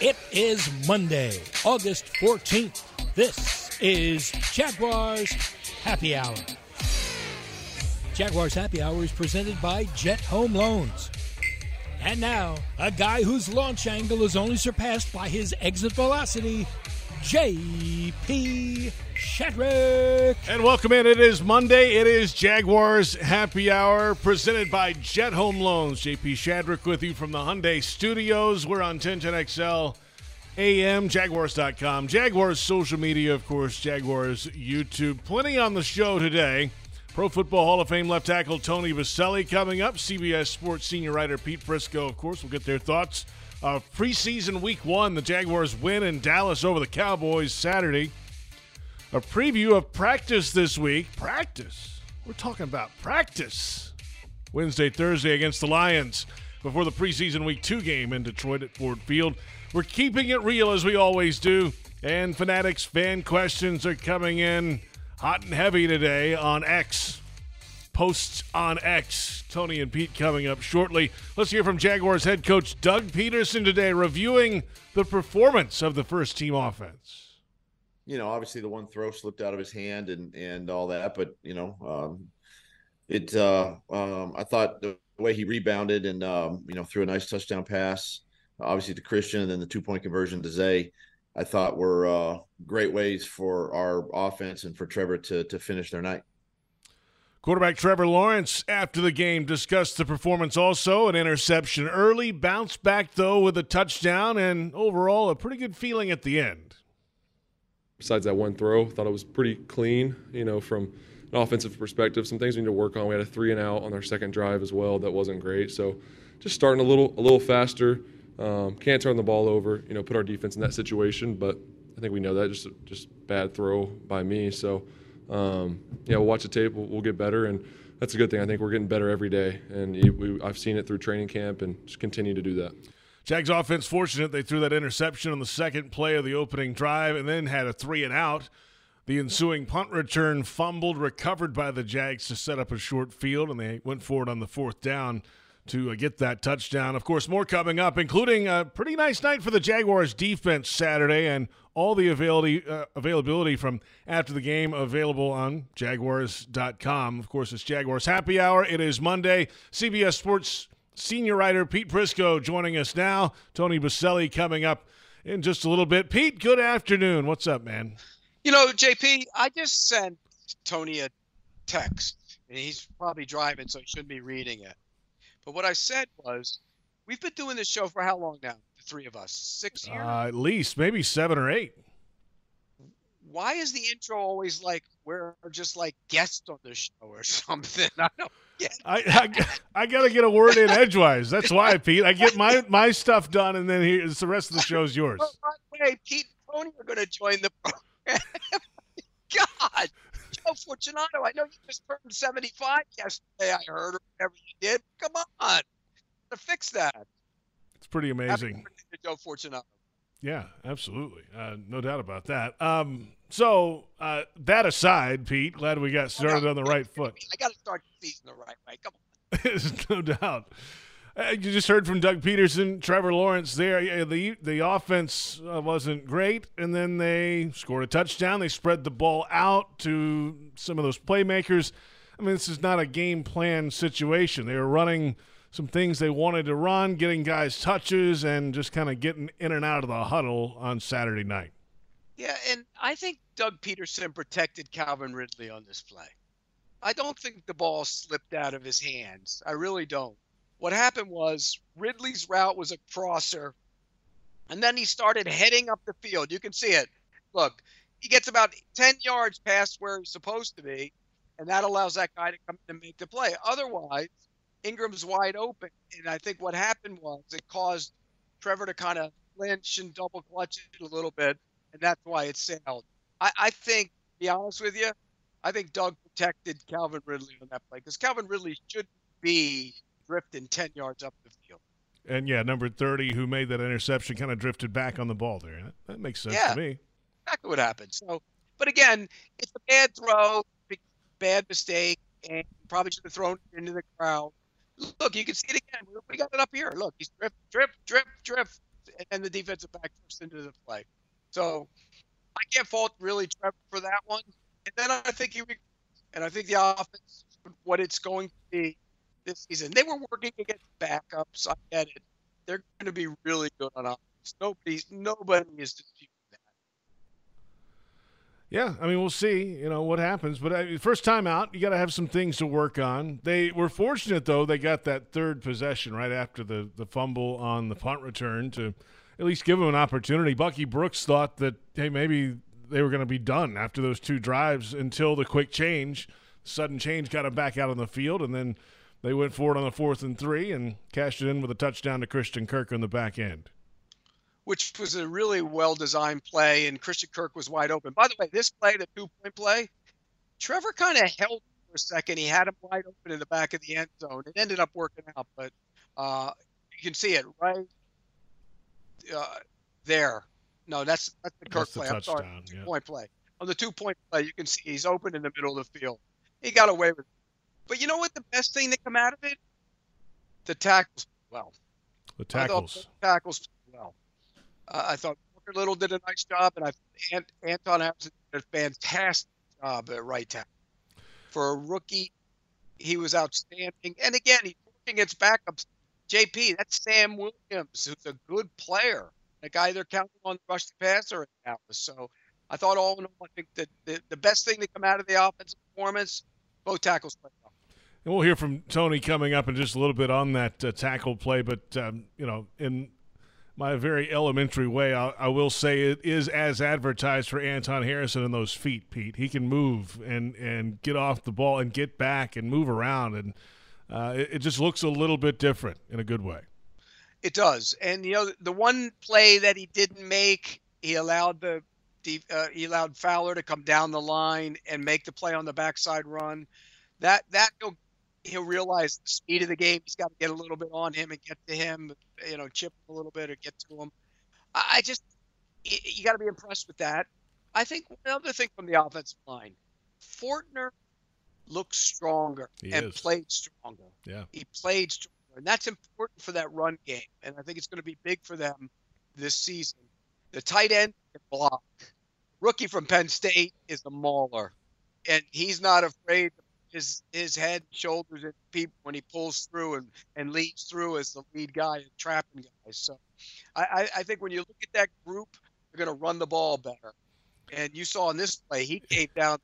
It is Monday, August 14th. This is Jaguars Happy Hour. Jaguars Happy Hour is presented by Jet Home Loans. And now, a guy whose launch angle is only surpassed by his exit velocity, J.P. Shadrick. And welcome in. It is Monday. It is Jaguars Happy Hour presented by Jet Home Loans. JP Shadrick with you from the Hyundai Studios. We're on 1010XL AM, Jaguars.com. Jaguars social media, of course, Jaguars YouTube. Plenty on the show today. Pro Football Hall of Fame left tackle Tony Boselli coming up. CBS Sports senior writer Pete Prisco, of course, will get their thoughts. Uh, preseason week one, the Jaguars win in Dallas over the Cowboys Saturday. A preview of practice this week. Practice. We're talking about practice. Wednesday, Thursday against the Lions before the preseason week two game in Detroit at Ford Field. We're keeping it real as we always do. And Fanatics fan questions are coming in hot and heavy today on X. Posts on X. Tony and Pete coming up shortly. Let's hear from Jaguars head coach Doug Pederson today reviewing the performance of the first team offense you know, obviously the one throw slipped out of his hand and and all that, but you know, um, it. Uh, um, I thought the way he rebounded and um, you know threw a nice touchdown pass, obviously to Christian, and then the two point conversion to Zay. I thought were uh, great ways for our offense and for Trevor to to finish their night. Quarterback Trevor Lawrence, after the game, discussed the performance also. An interception early, bounced back, though, with a touchdown, and overall, a pretty good feeling at the end besides that one throw, thought it was pretty clean, you know, from an offensive perspective. Some things we need to work on. We had a three and out on our second drive as well. That wasn't great. So just starting a little a little faster. Um, can't turn the ball over, you know, put our defense in that situation. But I think we know that just just bad throw by me. So um, yeah, we'll watch the tape. We'll, we'll, get better, and that's a good thing. I think we're getting better every day, and we, I've seen it through training camp, and just continue to do that. Jags offense fortunate they threw that interception on the second play of the opening drive and then had a three and out. The ensuing punt return fumbled, recovered by the Jags to set up a short field, and they went forward on the fourth down to uh, get that touchdown. Of course, more coming up, including a pretty nice night for the Jaguars defense Saturday and all the availability, uh, availability from after the game available on Jaguars.com. Of course, it's Jaguars Happy Hour. It is Monday. CBS Sports senior writer Pete Prisco joining us now. Tony Boselli coming up in just a little bit. Pete, good afternoon. What's up, man? You know, JP, I just sent Tony a text, and he's probably driving, so he shouldn't be reading it. But what I said was, we've been doing this show for how long now? The three of us, six years, uh, at least, maybe seven or eight. Why is the intro always like we're just like guests on the show or something? I don't I, I, I got to get a word in edgewise. That's why, Pete. I get my my stuff done, and then here's the rest of the show's yours. By the way, Pete and Tony are going to join the program. God, Joe Fortunato. I know you just turned 75 yesterday. I heard or whatever you did. Come on, to fix that. It's pretty amazing. Joe Fortunato. Yeah, absolutely. Uh, no doubt about that. Um, so uh, that aside, Pete, glad we got started on the right foot. I got to start the season the right way. Come on. no doubt. Uh, you just heard from Doug Pederson, Trevor Lawrence. There, the the offense uh, wasn't great, and then they scored a touchdown. They spread the ball out to some of those playmakers. I mean, this is not a game plan situation. They were running some things they wanted to run, getting guys touches, and just kind of getting in and out of the huddle on Saturday night. Yeah, and I think Doug Pederson protected Calvin Ridley on this play. I don't think the ball slipped out of his hands. I really don't. What happened was Ridley's route was a crosser, and then he started heading up the field. You can see it. Look, he gets about 10 yards past where he's supposed to be, and that allows that guy to come and make the play. Otherwise, Ingram's wide open. And I think what happened was it caused Trevor to kind of flinch and double clutch it a little bit, and that's why it sailed. I, I think, be honest with you, I think Doug protected Calvin Ridley on that play because Calvin Ridley should be drifting 10 yards up the field. And yeah, number 30, who made that interception, kind of drifted back on the ball there. That, that makes sense yeah, to me. Exactly what happened. So, but again, it's a bad throw, bad mistake, and probably should have thrown it into the crowd. Look, you can see it again. We got it up here. Look, he's drip, drip, drip, drip, and the defensive back first into the play. So I can't fault really Trevor for that one. And then I think he, and I think the offense, what it's going to be this season, they were working against backups. I get it. They're going to be really good on offense. Nobody, nobody is. Yeah, I mean, we'll see. You know what happens, but uh, first time out, you got to have some things to work on. They were fortunate though; they got that third possession right after the the fumble on the punt return to at least give them an opportunity. Bucky Brooks thought that hey, maybe they were going to be done after those two drives until the quick change, sudden change got them back out on the field, and then they went forward on the fourth and three and cashed it in with a touchdown to Christian Kirk on the back end. Which was a really well designed play, and Christian Kirk was wide open. By the way, this play, the two point play, Trevor kind of held for a second. He had him wide open in the back of the end zone. It ended up working out, but uh, you can see it right uh, there. No, that's that's the Kirk That's the play. I'm sorry, yeah. point play. On the two point play, you can see he's open in the middle of the field. He got away with it. But you know what? The best thing that come out of it, the tackles. Well, The tackles. both tackles well. Uh, I thought Walker Little did a nice job, and I Ant, Anton Harrison did a fantastic job at right tackle. For a rookie, he was outstanding. And again, he's working against backups. JP, that's Sam Williams, who's a good player, a guy they're counting on the rush to passer Dallas. So I thought all in all, I think that the, the best thing to come out of the offensive performance, both tackles played well. And we'll hear from Tony coming up in just a little bit on that uh, tackle play. But, um, you know, in my very elementary way, I, I will say it is as advertised for Anton Harrison in those feet, Pete. He can move and, and get off the ball and get back and move around. And uh, it, it just looks a little bit different in a good way. It does, and you know the one play that he didn't make, he allowed the, the uh, he allowed Fowler to come down the line and make the play on the backside run. That that he'll realize the speed of the game. He's got to get a little bit on him and get to him, you know, chip a little bit or get to him. I, just you got to be impressed with that. I think another thing from the offensive line, Fortner looks stronger He and is. played stronger. Yeah. He played stronger, and that's important for that run game. And I think it's going to be big for them this season. The tight end can block. Rookie from Penn State is a mauler, and he's not afraid to his his head, shoulders, and people when he pulls through and and leads through as the lead guy and trapping guys. So, I I, I think when you look at that group, they're going to run the ball better. And you saw in this play, he came down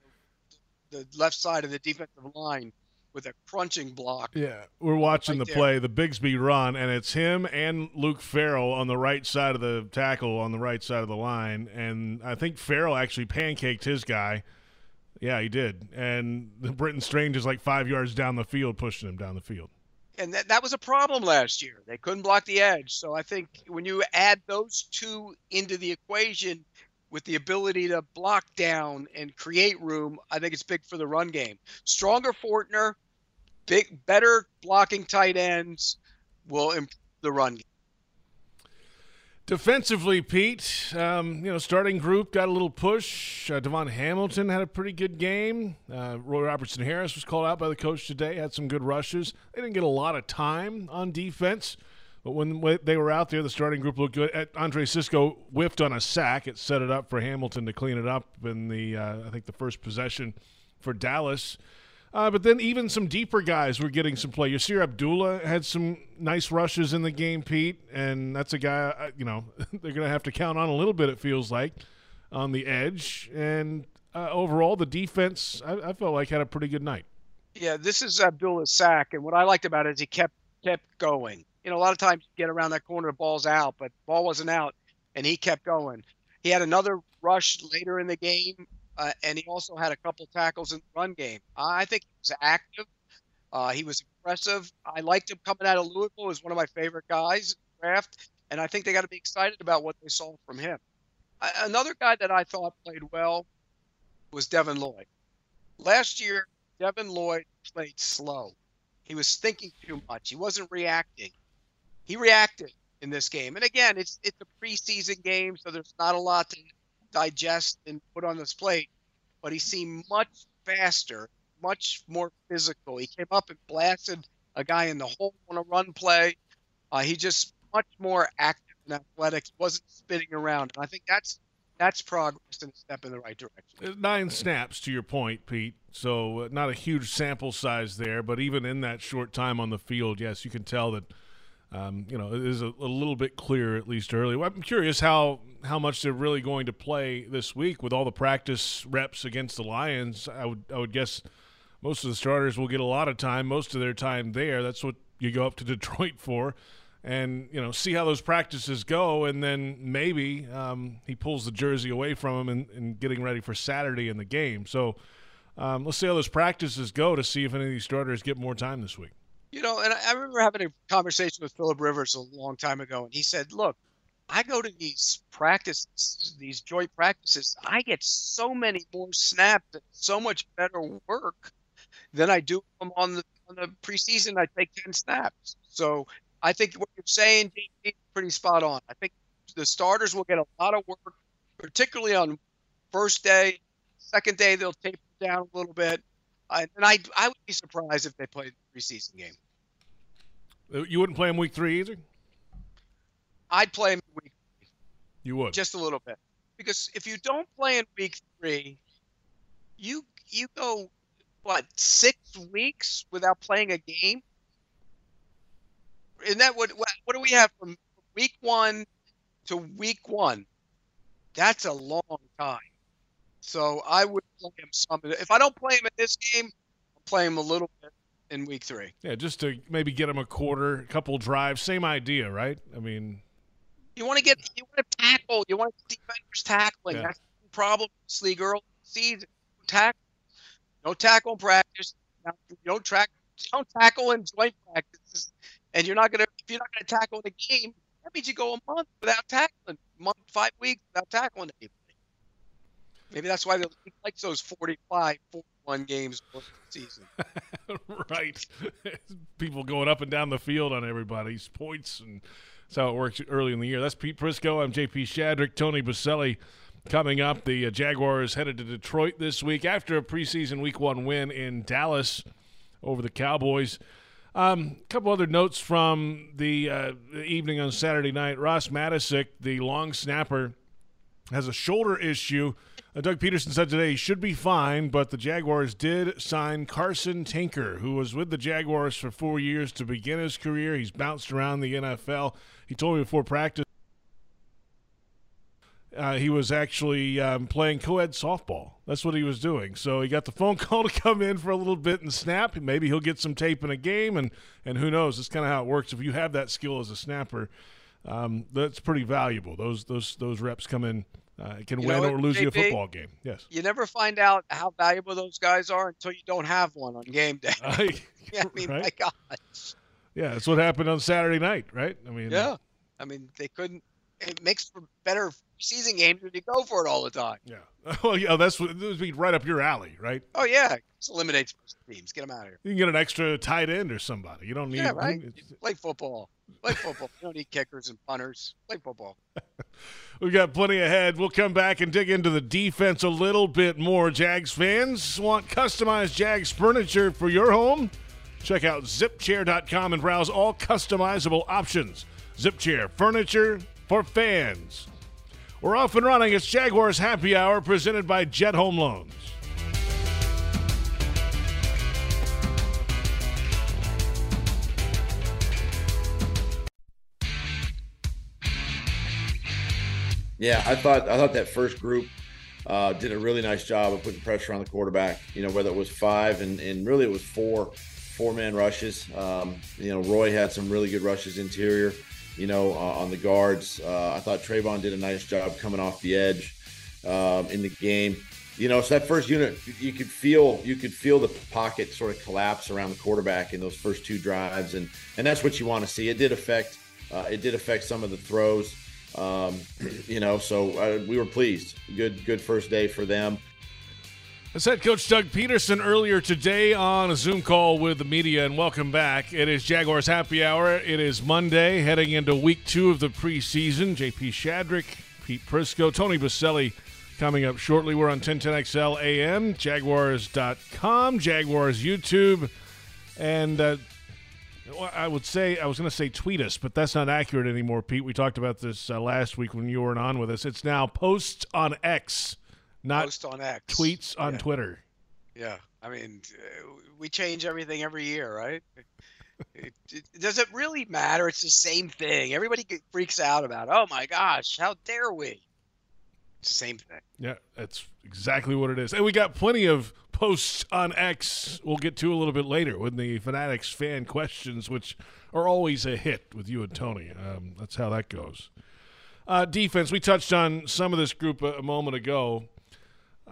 the left side of the defensive line with a crunching block. Yeah, we're watching Right the there. play, the Bigsby run, and it's him and Luke Farrell on the right side of the tackle on the right side of the line, and I think Farrell actually pancaked his guy. Yeah, he did, and the Brenton Strange is like five yards down the field, pushing him down the field. and that, that was a problem last year. They couldn't block the edge. So I think when you add those two into the equation with the ability to block down and create room, I think it's big for the run game. Stronger Fortner, big, better blocking tight ends will improve the run game. Defensively, Pete, um, you know, starting group got a little push. Uh, Devon Hamilton had a pretty good game. Uh, Roy Robertson Harris was called out by the coach today, had some good rushes. They didn't get a lot of time on defense, but when they were out there, the starting group looked good. Uh, Andre Cisco whiffed on a sack. It set it up for Hamilton to clean it up in the, uh, I think, the first possession for Dallas. Uh, but then even some deeper guys were getting some play. Yasir Abdullah had some nice rushes in the game, Pete, and that's a guy uh, you know they're going to have to count on a little bit. It feels like on the edge, and uh, overall the defense I, I felt like had a pretty good night. Yeah, this is Abdullah's sack, and what I liked about it is he kept kept going. You know, a lot of times you get around that corner, the ball's out, but ball wasn't out, and he kept going. He had another rush later in the game, uh, and he also had a couple tackles in the run game. I think he was active. Uh, he was impressive. I liked him coming out of Louisville. Was one of my favorite guys draft, and I think they got to be excited about what they saw from him. Another guy that I thought played well was Devin Lloyd. Last year, Devin Lloyd played slow. He was thinking too much. He wasn't reacting. He reacted in this game. And again, it's it's a preseason game, so there's not a lot to digest and put on this plate. But he seemed much faster, much more physical. He came up and blasted a guy in the hole on a run play. Uh, he just much more active and athletic. He wasn't spinning around. And I think that's that's progress and a step in the right direction. Uh, Nine snaps, to your point, Pete. So uh, not a huge sample size there, but even in that short time on the field, yes, you can tell that. Um, you know, it is a, a, little bit clearer at least early. Well, I'm curious how how much they're really going to play this week with all the practice reps against the Lions. I would I would guess most of the starters will get a lot of time, most of their time there. That's what you go up to Detroit for and you know see how those practices go, and then maybe um, he pulls the jersey away from him and, and, getting ready for Saturday in the game. So um, let's see how those practices go to see if any of these starters get more time this week. You know, and I remember having a conversation with Philip Rivers a long time ago, and he said, "Look, I go to these practices, these joint practices. I get so many more snaps and so much better work than I do on the on the preseason. I take ten snaps. So I think what you're saying, is pretty spot on. I think the starters will get a lot of work, particularly on first day. Second day, they'll taper down a little bit. And I, I would be surprised if they played the preseason game. Uh, you wouldn't play him week three either? I'd play him week three. You would? Just a little bit. Because if you don't play in week three, you you go, what, six weeks without playing a game? and that what what do we have from week one to week one? That's a long time. So I would play him some. If I don't play him in this game, I'll play him a little bit in week three. Yeah, just to maybe get him a quarter, a couple drives. Same idea, right? I mean, you want to get you want to tackle. You want defenders tackling. Yeah. That's the problem league early season. Tackle. No tackle in practice. You don't track. You don't tackle in joint practices and you're not gonna if you're not gonna tackle the game, that means you go a month without tackling, month five weeks without tackling anybody. Maybe that's why they like those 45, 41 games season. right. People going up and down the field on everybody's points, and that's how it works early in the year. That's Pete Prisco. I'm JP Shadrick. Tony Boselli coming up. The uh, Jaguars headed to Detroit this week after a preseason Week One win in Dallas over the Cowboys. A um, couple other notes from the, uh, the evening on Saturday night. Ross Matiscik, the long snapper, has a shoulder issue. Uh, Doug Pederson said today he should be fine, but the Jaguars did sign Carson Tinker, who was with the Jaguars for four years to begin his career. He's bounced around the NFL. He told me before practice uh, he was actually um, playing co-ed softball. That's what he was doing. So he got the phone call to come in for a little bit and snap. Maybe he'll get some tape in a game, and and who knows? It's kind of how it works. If you have that skill as a snapper, um, that's pretty valuable. Those those those reps come in. Uh, can you win or lose JP, you a football game. Yes. You never find out how valuable those guys are until you don't have one on game day. I, yeah, I mean, right? my God. Yeah, that's what happened on Saturday night, right? I mean, yeah. I mean, they couldn't. It makes for better season games when you go for it all the time. Yeah. Well, yeah, that's this would be right up your alley, right? Oh yeah, just eliminate teams. Get them out of here. You can get an extra tight end or somebody. You don't need. Yeah, right. Play football. Play football. you don't need kickers and punters. Play football. We've got plenty ahead. We'll come back and dig into the defense a little bit more. Jags fans want customized Jags furniture for your home? Check out zipchair.com and browse all customizable options. Zipchair furniture for fans. We're off and running. It's Jaguars Happy Hour presented by Jet Home Loans. Yeah, I thought I thought that first group uh, did a really nice job of putting pressure on the quarterback. You know, whether it was five and, and really it was four four man rushes. Um, you know, Roy had some really good rushes interior you know, uh, on the guards. Uh, I thought Trevon did a nice job coming off the edge um, in the game. You know, so that first unit, you could feel you could feel the pocket sort of collapse around the quarterback in those first two drives, and and that's what you want to see. It did affect uh, it did affect some of the throws. Um, you know, so uh, we were pleased. Good good first day for them. That's head coach Doug Pederson earlier today on a Zoom call with the media, and welcome back. It is Jaguars Happy Hour. It is Monday, heading into week two of the preseason. JP Shadrick, Pete Prisco, Tony Boselli coming up shortly. We're on 1010XL AM, Jaguars.com, Jaguars YouTube, and uh, I would say I was going to say tweet us, but that's not accurate anymore, Pete. We talked about this uh, last week when you weren't on with us. It's now posts on X, not Post on X. tweets on Yeah. Twitter. Yeah, I mean, uh, we change everything every year, right? It, it, does it really matter? It's the same thing. Everybody freaks out about. Oh my gosh, how dare we? It's the same thing. Yeah, that's exactly what it is. And we got plenty of posts on X. We'll get to a little bit later with the Fanatics fan questions, which are always a hit with you and Tony. Um, that's how that goes. Uh, defense. We touched on some of this group a, a moment ago.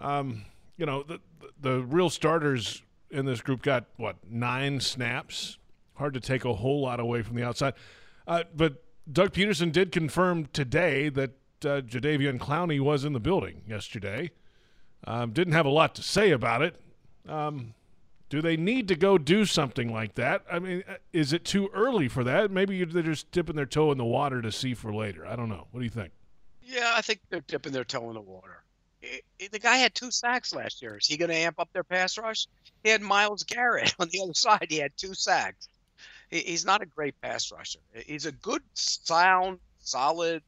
Um, you know, the, the real starters in this group got what nine snaps. Hard to take a whole lot away from the outside, uh, but Doug Pederson did confirm today that uh, Jadeveon Clowney was in the building yesterday. Um, didn't have a lot to say about it. Um, do they need to go do something like that? I mean, uh, is it too early for that? Maybe they're just dipping their toe in the water to see for later. I don't know. What do you think? Yeah, I think they're dipping their toe in the water. The guy had two sacks last year. Is he going to amp up their pass rush? He had Myles Garrett on the other side. He had two sacks. He- He's not a great pass rusher. He's a good, sound, solid,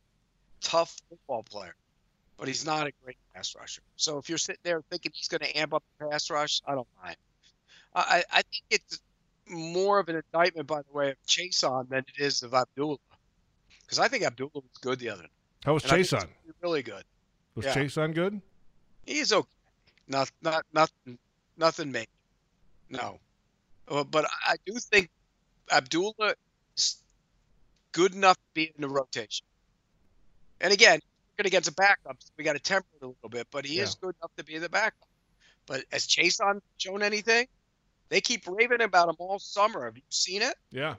tough football player, but he's not a great pass rusher. So if you're sitting there thinking he's going to amp up the pass rush, I don't mind. I, I think it's more of an indictment, by the way, of Chaisson than it is of Abdullah. Because I think Abdullah was good the other night. How was Chaisson? Really good. Was yeah. Chaisson good? He's okay. Not not nothing nothing major. No. Uh, but I I do think Abdullah is good enough to be in the rotation. And again, working against a backup, so we got to temper it a little bit, but he is good enough to be the backup. But has Chaisson shown anything? They keep raving about him all summer. Have you seen it? Yeah.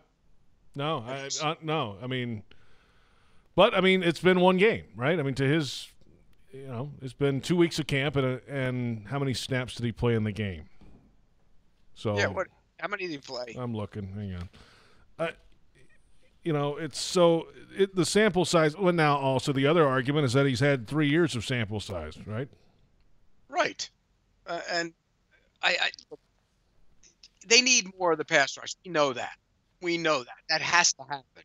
No, I, uh, no. I mean, but I mean, it's been one game, right? I mean, to his, you know, it's been two weeks of camp, and and how many snaps did he play in the game? So Yeah. What? How many did he play? I'm looking. Hang on. I, you know, it's so it, the sample size. Well, now also the other argument is that he's had three years of sample size, right? Right. Uh, and I, I they need more of the pass rush. We know that. We know that. That has to happen.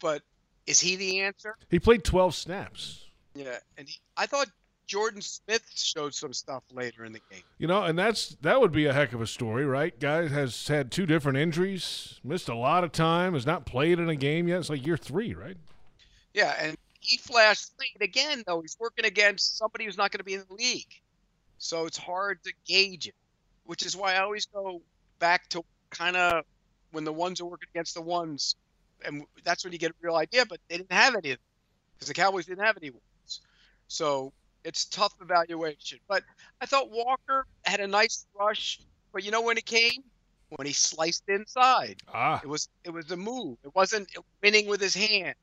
But is he the answer? He played 12 snaps. Yeah. And he, I thought Jordan Smith showed some stuff later in the game. You know, and that's that would be a heck of a story, right? Guy has had two different injuries, missed a lot of time, has not played in a game yet. It's like year three, right? Yeah, and he flashed late again though. He's working against somebody who's not going to be in the league. So it's hard to gauge it, which is why I always go back to kind of when the ones are working against the ones, and that's when you get a real idea. But they didn't have any of them because the Cowboys didn't have any ones. So it's tough evaluation. But I thought Walker had a nice rush, but you know when it came? When he sliced inside. Ah, It was it was a move. It wasn't winning with his hand.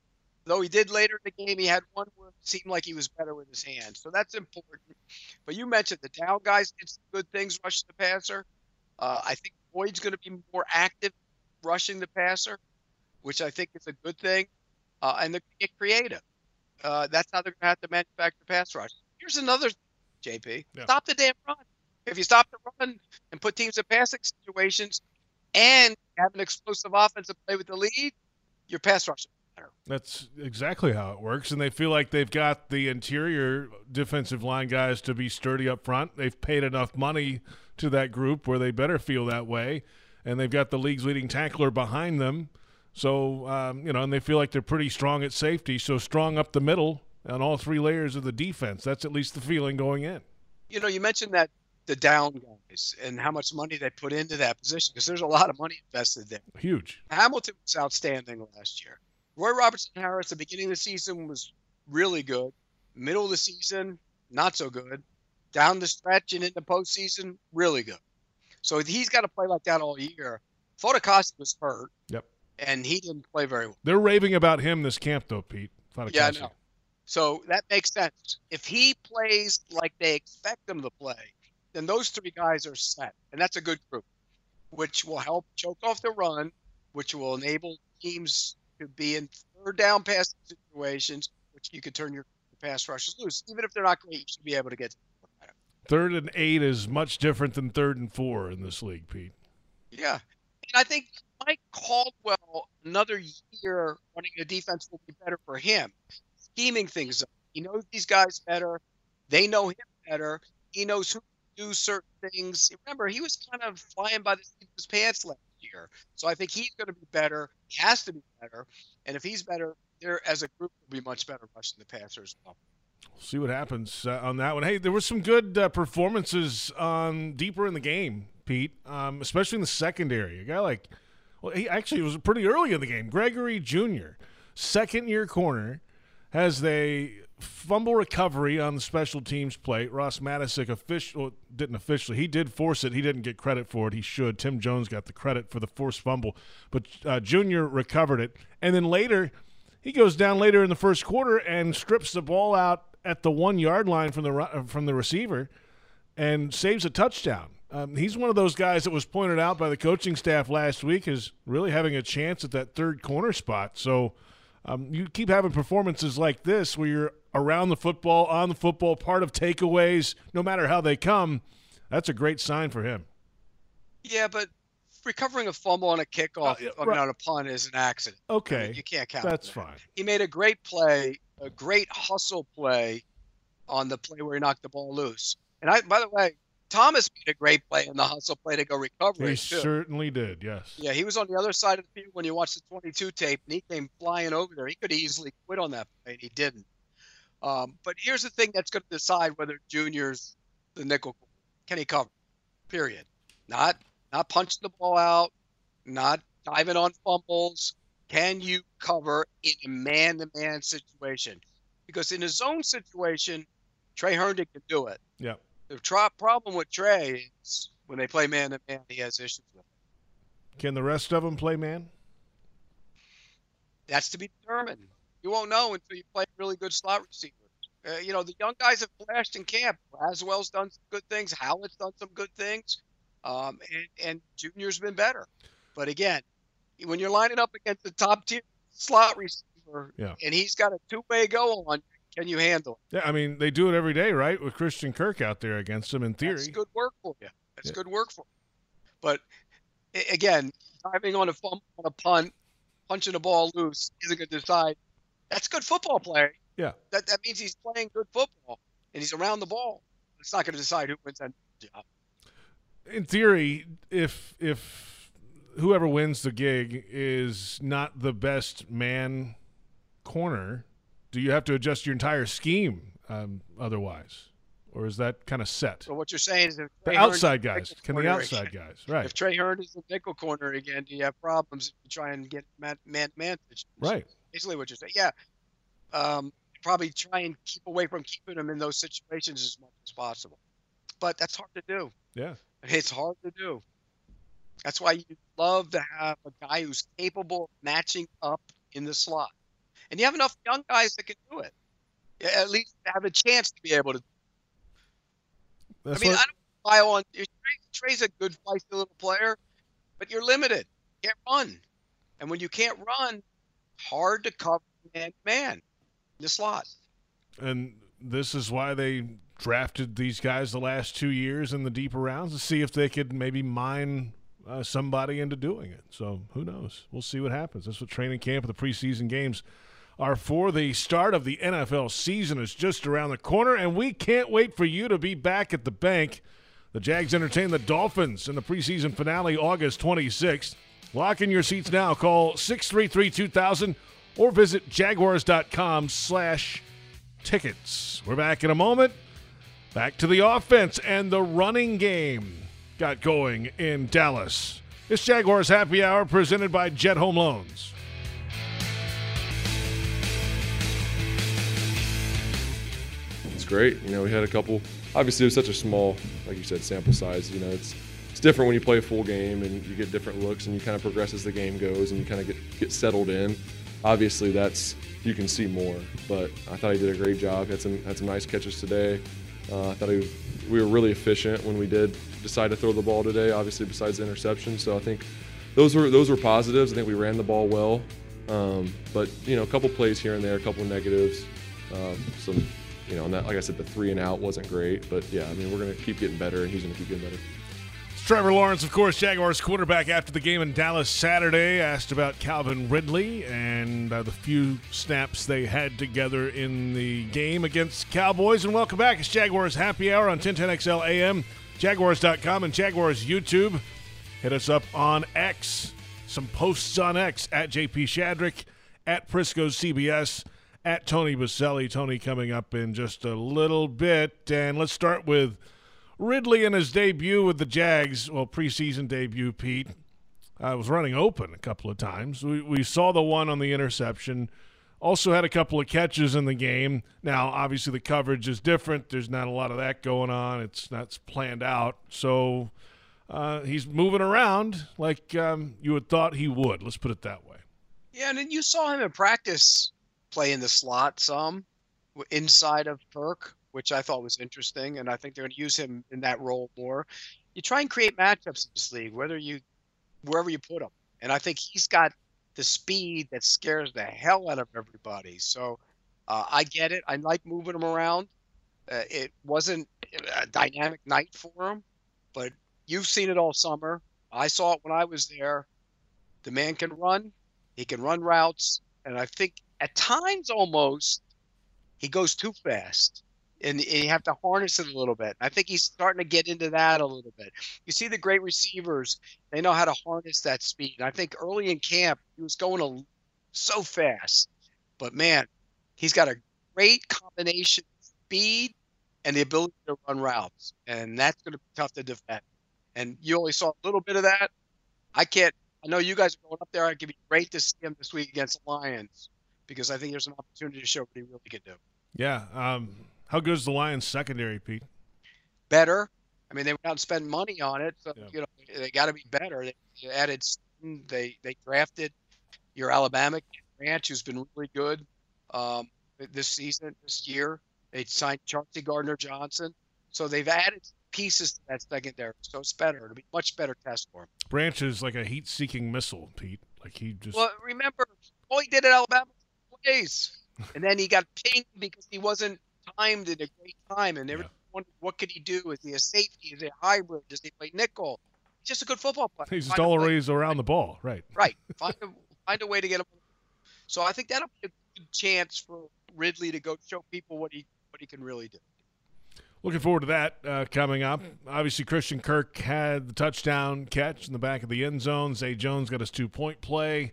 Though he did later in the game, he had one where it seemed like he was better with his hand. So that's important. But you mentioned the down guys did some good things rushing the passer. Uh, I think Boyd's going to be more active rushing the passer, which I think is a good thing. Uh, and they're going to get creative. Uh, that's how they're going to have to manufacture pass rush. Here's another, JP. Yeah. Stop the damn run. If you stop the run and put teams in passing situations, and have an explosive offensive play with the lead, your pass rush. is better. that's exactly how it works. And they feel like they've got the interior defensive line guys to be sturdy up front. They've paid enough money to that group where they better feel that way. And they've got the league's leading tackler behind them. So, um, you know, and they feel like they're pretty strong at safety. So strong up the middle on all three layers of the defense. That's at least the feeling going in. You know, you mentioned that the down guys and how much money they put into that position because there's a lot of money invested there. Huge. Hamilton was outstanding last year. Roy Robertson Harris, at the beginning of the season, was really good. Middle of the season, not so good. Down the stretch and in the postseason, really good. So he's got to play like that all year. Fatukasi was hurt. Yep. And he didn't play very well. They're raving about him this camp, though, Pete. Yeah, I know. So that makes sense. If he plays like they expect him to play, then those three guys are set, and that's a good group, which will help choke off the run, which will enable teams to be in third down passing situations, which you could turn your pass rushes loose. Even if they're not great, you should be able to get. Third and eight is much different than third and four in this league, Pete. Yeah, and I think Mike Caldwell, another year running the defense will be better for him. Scheming things up. He knows these guys better. They know him better. He knows who to do certain things. Remember, he was kind of flying by the seat of his pants last year. So I think he's going to be better. He has to be better. And if he's better, they're as a group will be much better rushing the passer as well. We'll see what happens uh, on that one. Hey, there were some good uh, performances on deeper in the game, Pete, um, especially in the secondary. A guy like, well, he actually was pretty early in the game. Gregory Junior, second year corner, has a fumble recovery on the special teams play. Ross Matiscik official didn't officially. He did force it. He didn't get credit for it. He should. Tim Jones got the credit for the forced fumble, but uh, Junior recovered it. And then later, he goes down later in the first quarter and strips the ball out at the one yard line from the from the receiver, and saves a touchdown. Um, he's one of those guys that was pointed out by the coaching staff last week as really having a chance at that third corner spot. So um, you keep having performances like this where you're around the football, on the football, part of takeaways, no matter how they come. That's a great sign for him. Yeah, but recovering a fumble on a kickoff, uh, yeah, I mean, on a punt is an accident. Okay, I mean, you can't count. That's that. fine. He made a great play, a great hustle play on the play where he knocked the ball loose. And I, by the way, Thomas made a great play in the hustle play to go recover he. He certainly did. Yes. Yeah, he was on the other side of the field when you watch the 22 tape, and he came flying over there. He could easily quit on that play, and he didn't. Um, but here's the thing that's going to decide whether Junior's the nickel. Can he cover? Period. Not not punching the ball out, not diving on fumbles. Can you cover in a man-to-man situation? Because in a zone situation, Tre Herndon can do it. Yeah. The tra- problem with Trey is when they play man to man, he has issues with it. Can the rest of them play man? That's to be determined. You won't know until you play really good slot receivers. Uh, you know, the young guys have flashed in camp. Braswell's done some good things. Hallett's done some good things. Um, and, and Junior's been better. But again, when you're lining up against the top tier slot receiver yeah. and he's got a two way go on, can you handle it? Yeah, I mean, they do it every day, right? With Christian Kirk out there against him in theory. That's good work for you. That's yeah. good work for you. But again, diving on a fumble on a punt, punching a ball loose isn't going to decide. That's good football play. Yeah. That, that means he's playing good football and he's around the ball. It's not going to decide who wins that job. In theory, if if whoever wins the gig is not the best man corner, do you have to adjust your entire scheme um, otherwise? Or is that kind of set? So what you're saying is if the outside guys, can the outside again. guys, right? If Tre Herndon is the nickel corner again, do you have problems if you try and get man man man? Right. Basically, what you're saying, yeah. Um, probably try and keep away from keeping them in those situations as much as possible, but that's hard to do. Yeah, it's hard to do. That's why you love to have a guy who's capable of matching up in the slot and you have enough young guys that can do it. At least have a chance to be able to. That's I mean, what... I don't pile on. Tre's a good, feisty little player, but you're limited. You can't run, and when you can't run, hard to cover man man in the slot. And this is why they drafted these guys the last two years in the deeper rounds to see if they could maybe mine uh, somebody into doing it. So who knows? We'll see what happens. That's what training camp and the preseason games are for the start of the NFL season is just around the corner, and we can't wait for you to be back at the bank. The Jags entertain the Dolphins in the preseason finale August 26th. Lock in your seats now. Call 633-2000 or visit jaguars.com slash tickets. We're back in a moment. Back to the offense and the running game got going in Dallas. It's Jaguars Happy Hour presented by Jet Home Loans. Great. You know, we had a couple. Obviously, it was such a small, like you said, sample size. You know, it's it's different when you play a full game and you get different looks and you kind of progress as the game goes and you kind of get get settled in. Obviously, that's you can see more. But I thought he did a great job. Had some had some nice catches today. Uh, I thought he, we were really efficient when we did decide to throw the ball today. Obviously, besides the interception. So I think those were those were positives. I think we ran the ball well. Um, but you know, a couple plays here and there, a couple negatives, um, some you know, and that, like I said, the three and out wasn't great, but yeah, I mean, we're going to keep getting better, and he's going to keep getting better. It's Trevor Lawrence, of course, Jaguars quarterback after the game in Dallas Saturday, asked about Calvin Ridley and uh, the few snaps they had together in the game against Cowboys. And welcome back. It's Jaguars Happy Hour on 1010XL AM, Jaguars.com, and Jaguars YouTube. Hit us up on X. Some posts on X at JP Shadrick, at Prisco CBS, at Tony Boselli. Tony coming up in just a little bit. And let's start with Ridley in his debut with the Jags, well, preseason debut, Pete, I was running open a couple of times. We, we saw the one on the interception. Also had a couple of catches in the game. Now, obviously, the coverage is different. There's not a lot of that going on. It's not planned out. So uh, he's moving around like um, you had thought he would. Let's put it that way. Yeah, and then you saw him in practice play in the slot some inside of Kirk which I thought was interesting, and I think they're going to use him in that role more. You try and create matchups in this league, whether you wherever you put him, and I think he's got the speed that scares the hell out of everybody. So uh, I get it. I like moving him around. Uh, it wasn't a dynamic night for him, but you've seen it all summer. I saw it when I was there. The man can run. He can run routes, and I think at times almost he goes too fast and you have to harness it a little bit. I think he's starting to get into that a little bit. You see the great receivers; they know how to harness that speed. I think early in camp he was going a, so fast, but man, he's got a great combination of speed and the ability to run routes, and that's going to be tough to defend. And you only saw a little bit of that. I can't. I know you guys are going up there. I'd be great to see him this week against the Lions because I think there's an opportunity to show what he really can do. Yeah. Um how good is the Lions secondary, Pete? Better. I mean, they went out and spent money on it, so Yeah. you know they got to be better. They added, they they drafted your Alabama Branch, who's been really good um, this season, this year. They signed Chauncey Gardner Johnson, so they've added pieces to that secondary, so it's better. It'll be much better test for him. Branch is like a heat-seeking missile, Pete. Like he just Well, remember all he did at Alabama and then he got pinged because he wasn't timed in a great time, and everyone wondered what could he do? Is he a safety? Is he a hybrid? Does he play nickel? He's just a good football player. he's just Find a way- always around the ball, right? right. Find a find a way to get him. So I think that'll be a good chance for Ridley to go show people what he what he can really do. Looking forward to that uh, coming up. Obviously, Christian Kirk had the touchdown catch in the back of the end zone. Zay Jones got his two point play.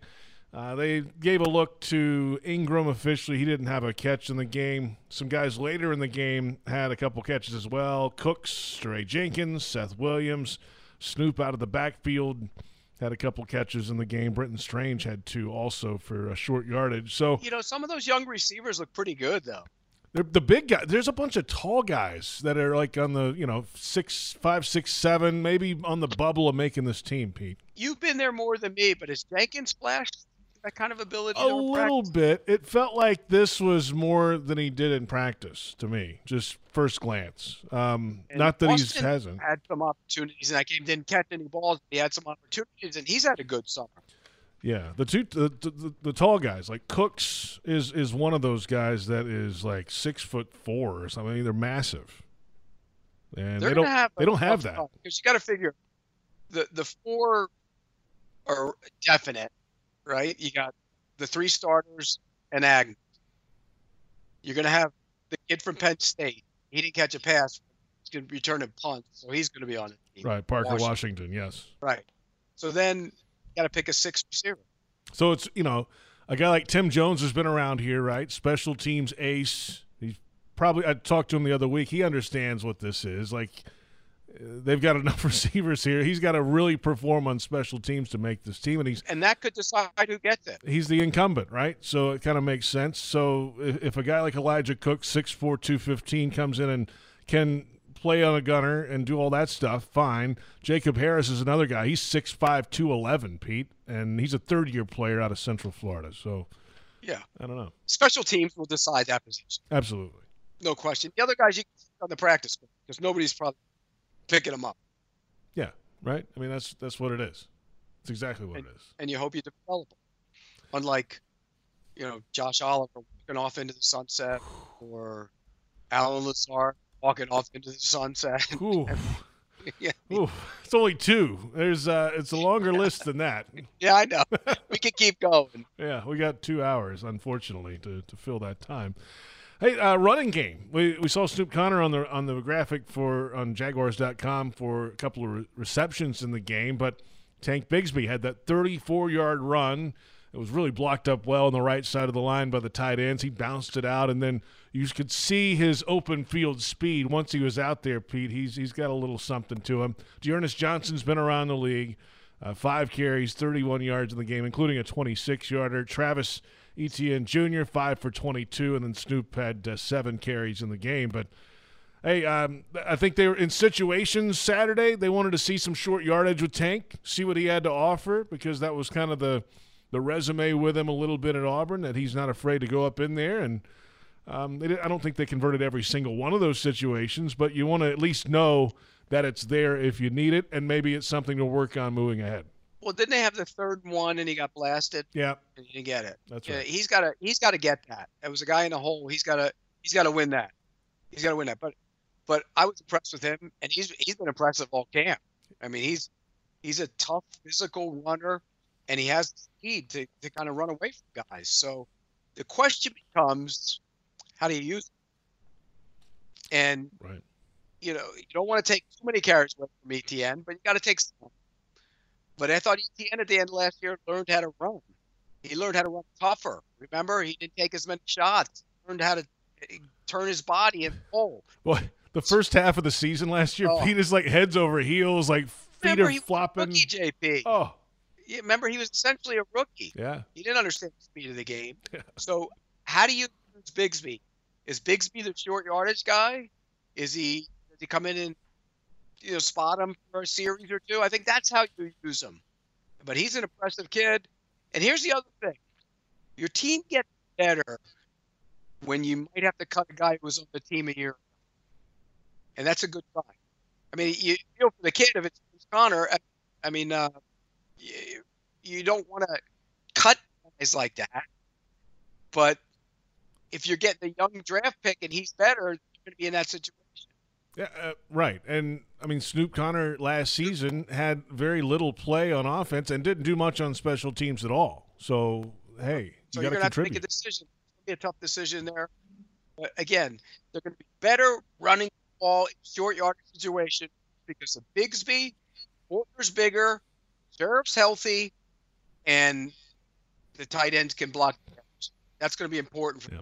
Uh, they gave a look to Ingram officially. He didn't have a catch in the game. Some guys later in the game had a couple catches as well. Cooks, Stray Jenkins, Seth Williams, Snoop out of the backfield had a couple catches in the game. Brenton Strange had two also for a short yardage. So You know, some of those young receivers look pretty good though. they're the big guy. There's a bunch of tall guys that are like on the you know six, five, six, seven, maybe on the bubble of making this team. Pete, You've been there more than me, but has Jenkins flashed that kind of ability? a little practice? bit. It felt like this was more than he did in practice to me. Just first glance. Um, not that he Austin hasn't. had some opportunities in that game. Didn't catch any balls. But he had some opportunities, and he's had a good summer. Yeah, the two the, the, the tall guys like Cooks is is one of those guys that is like six foot four or something. They're massive, and They're they don't have they don't have that that. because you got to figure the the four are definite, right? You got the three starters and Agnew. You're gonna have the kid from Penn State. He didn't catch a pass. He's gonna return a punt, so he's gonna be on it. Right, Parker Washington. Washington. Yes. Right. So then you got to pick a six receiver. So it's you know a guy like Tim Jones has been around here, right? Special teams ace. He's probably I talked to him the other week. He understands what this is. Like they've got enough receivers here. He's got to really perform on special teams to make this team, and he's and that could decide who gets it. he's the incumbent, right? So it kind of makes sense. So if, if a guy like Elijah Cook, 6'4", 215, comes in and can play on a gunner and do all that stuff, fine. Jacob Harris is another guy. He's 6'5", 211, Pete, and he's a third-year player out of Central Florida. So Yeah. I don't know. Special teams will decide that position, Absolutely. no question. The other guys you on the practice because nobody's probably picking them up, Yeah, right? I mean, that's that's what it is. It's exactly what it is. and you hope you develop them. Unlike, you know, Josh Oliver walking off into the sunset, or Allen Lazard walking off into the sunset. Ooh, yeah, Ooh, it's only two. There's uh, it's a longer list than that. Yeah, I know. we could keep going. Yeah, we got two hours, unfortunately, to, to fill that time. Hey, uh, running game. We, we saw Snoop Conner on the on the graphic for on Jaguars.com for a couple of re- receptions in the game, but Tank Bigsby had that 34 yard run. It was really blocked up well on the right side of the line by the tight ends. He bounced it out, and then you could see his open field speed once he was out there. Pete, he's he's got a little something to him. D'Ernest Johnson's been around the league, uh, five carries, 31 yards in the game, including a 26 yarder. Travis Etienne Jr. five for 22, and then Snoop had uh, seven carries in the game. But hey, um, I think they were in situations Saturday. They wanted to see some short yardage with Tank, see what he had to offer, because that was kind of the the resume with him a little bit at Auburn that he's not afraid to go up in there and. Um, they, I don't think they converted every single one of those situations, but you want to at least know that it's there if you need it, and maybe it's something to work on moving ahead. Well, didn't they have the third one and he got blasted? Yeah, And you didn't get it. that's Yeah, right. he's got to he's got to get that. It was a guy in the hole. He's got to he's got to win that. He's got to win that. But but I was impressed with him, and he's he's been impressive all camp. I mean, he's he's a tough physical runner, and he has the speed to to kind of run away from guys. So the question becomes, how do you use it? And Right. you know, you don't want to take too many carries away from Etienne, but you got to take some. But I thought Etienne at the end of last year learned how to run. He learned how to run tougher. Remember, he didn't take as many shots. He learned how to eh, turn his body and pull. Well, the first half of the season last year, Oh. Pete is like heads over heels, like feet Remember, are he was a flopping. rookie, JP. Oh, Remember, he was essentially a rookie. yeah. He didn't understand the speed of the game. Yeah. So, how do you use Bigsby? Is Bigsby the short yardage guy? Is he does he come in and you know spot him for a series or two? I think that's how you use him. But he's an impressive kid. And here's the other thing: your team gets better when you might have to cut a guy who was on the team a year, and that's a good sign. I mean, you feel for the kid if it's Conner. I- I mean, uh, you, you don't want to cut guys like that. But if you're getting a young draft pick and he's better, you're going to be in that situation. Yeah, uh, right. And I mean, Snoop Conner last season had very little play on offense and didn't do much on special teams at all. So, hey, So you to going to have to make a decision. It's going to be a tough decision there. But again, they're going to be better running the ball in short yardage situation because of Bigsby, Walker's bigger, Scherff's healthy, and the tight ends can block. the. That's going to be important for Yeah.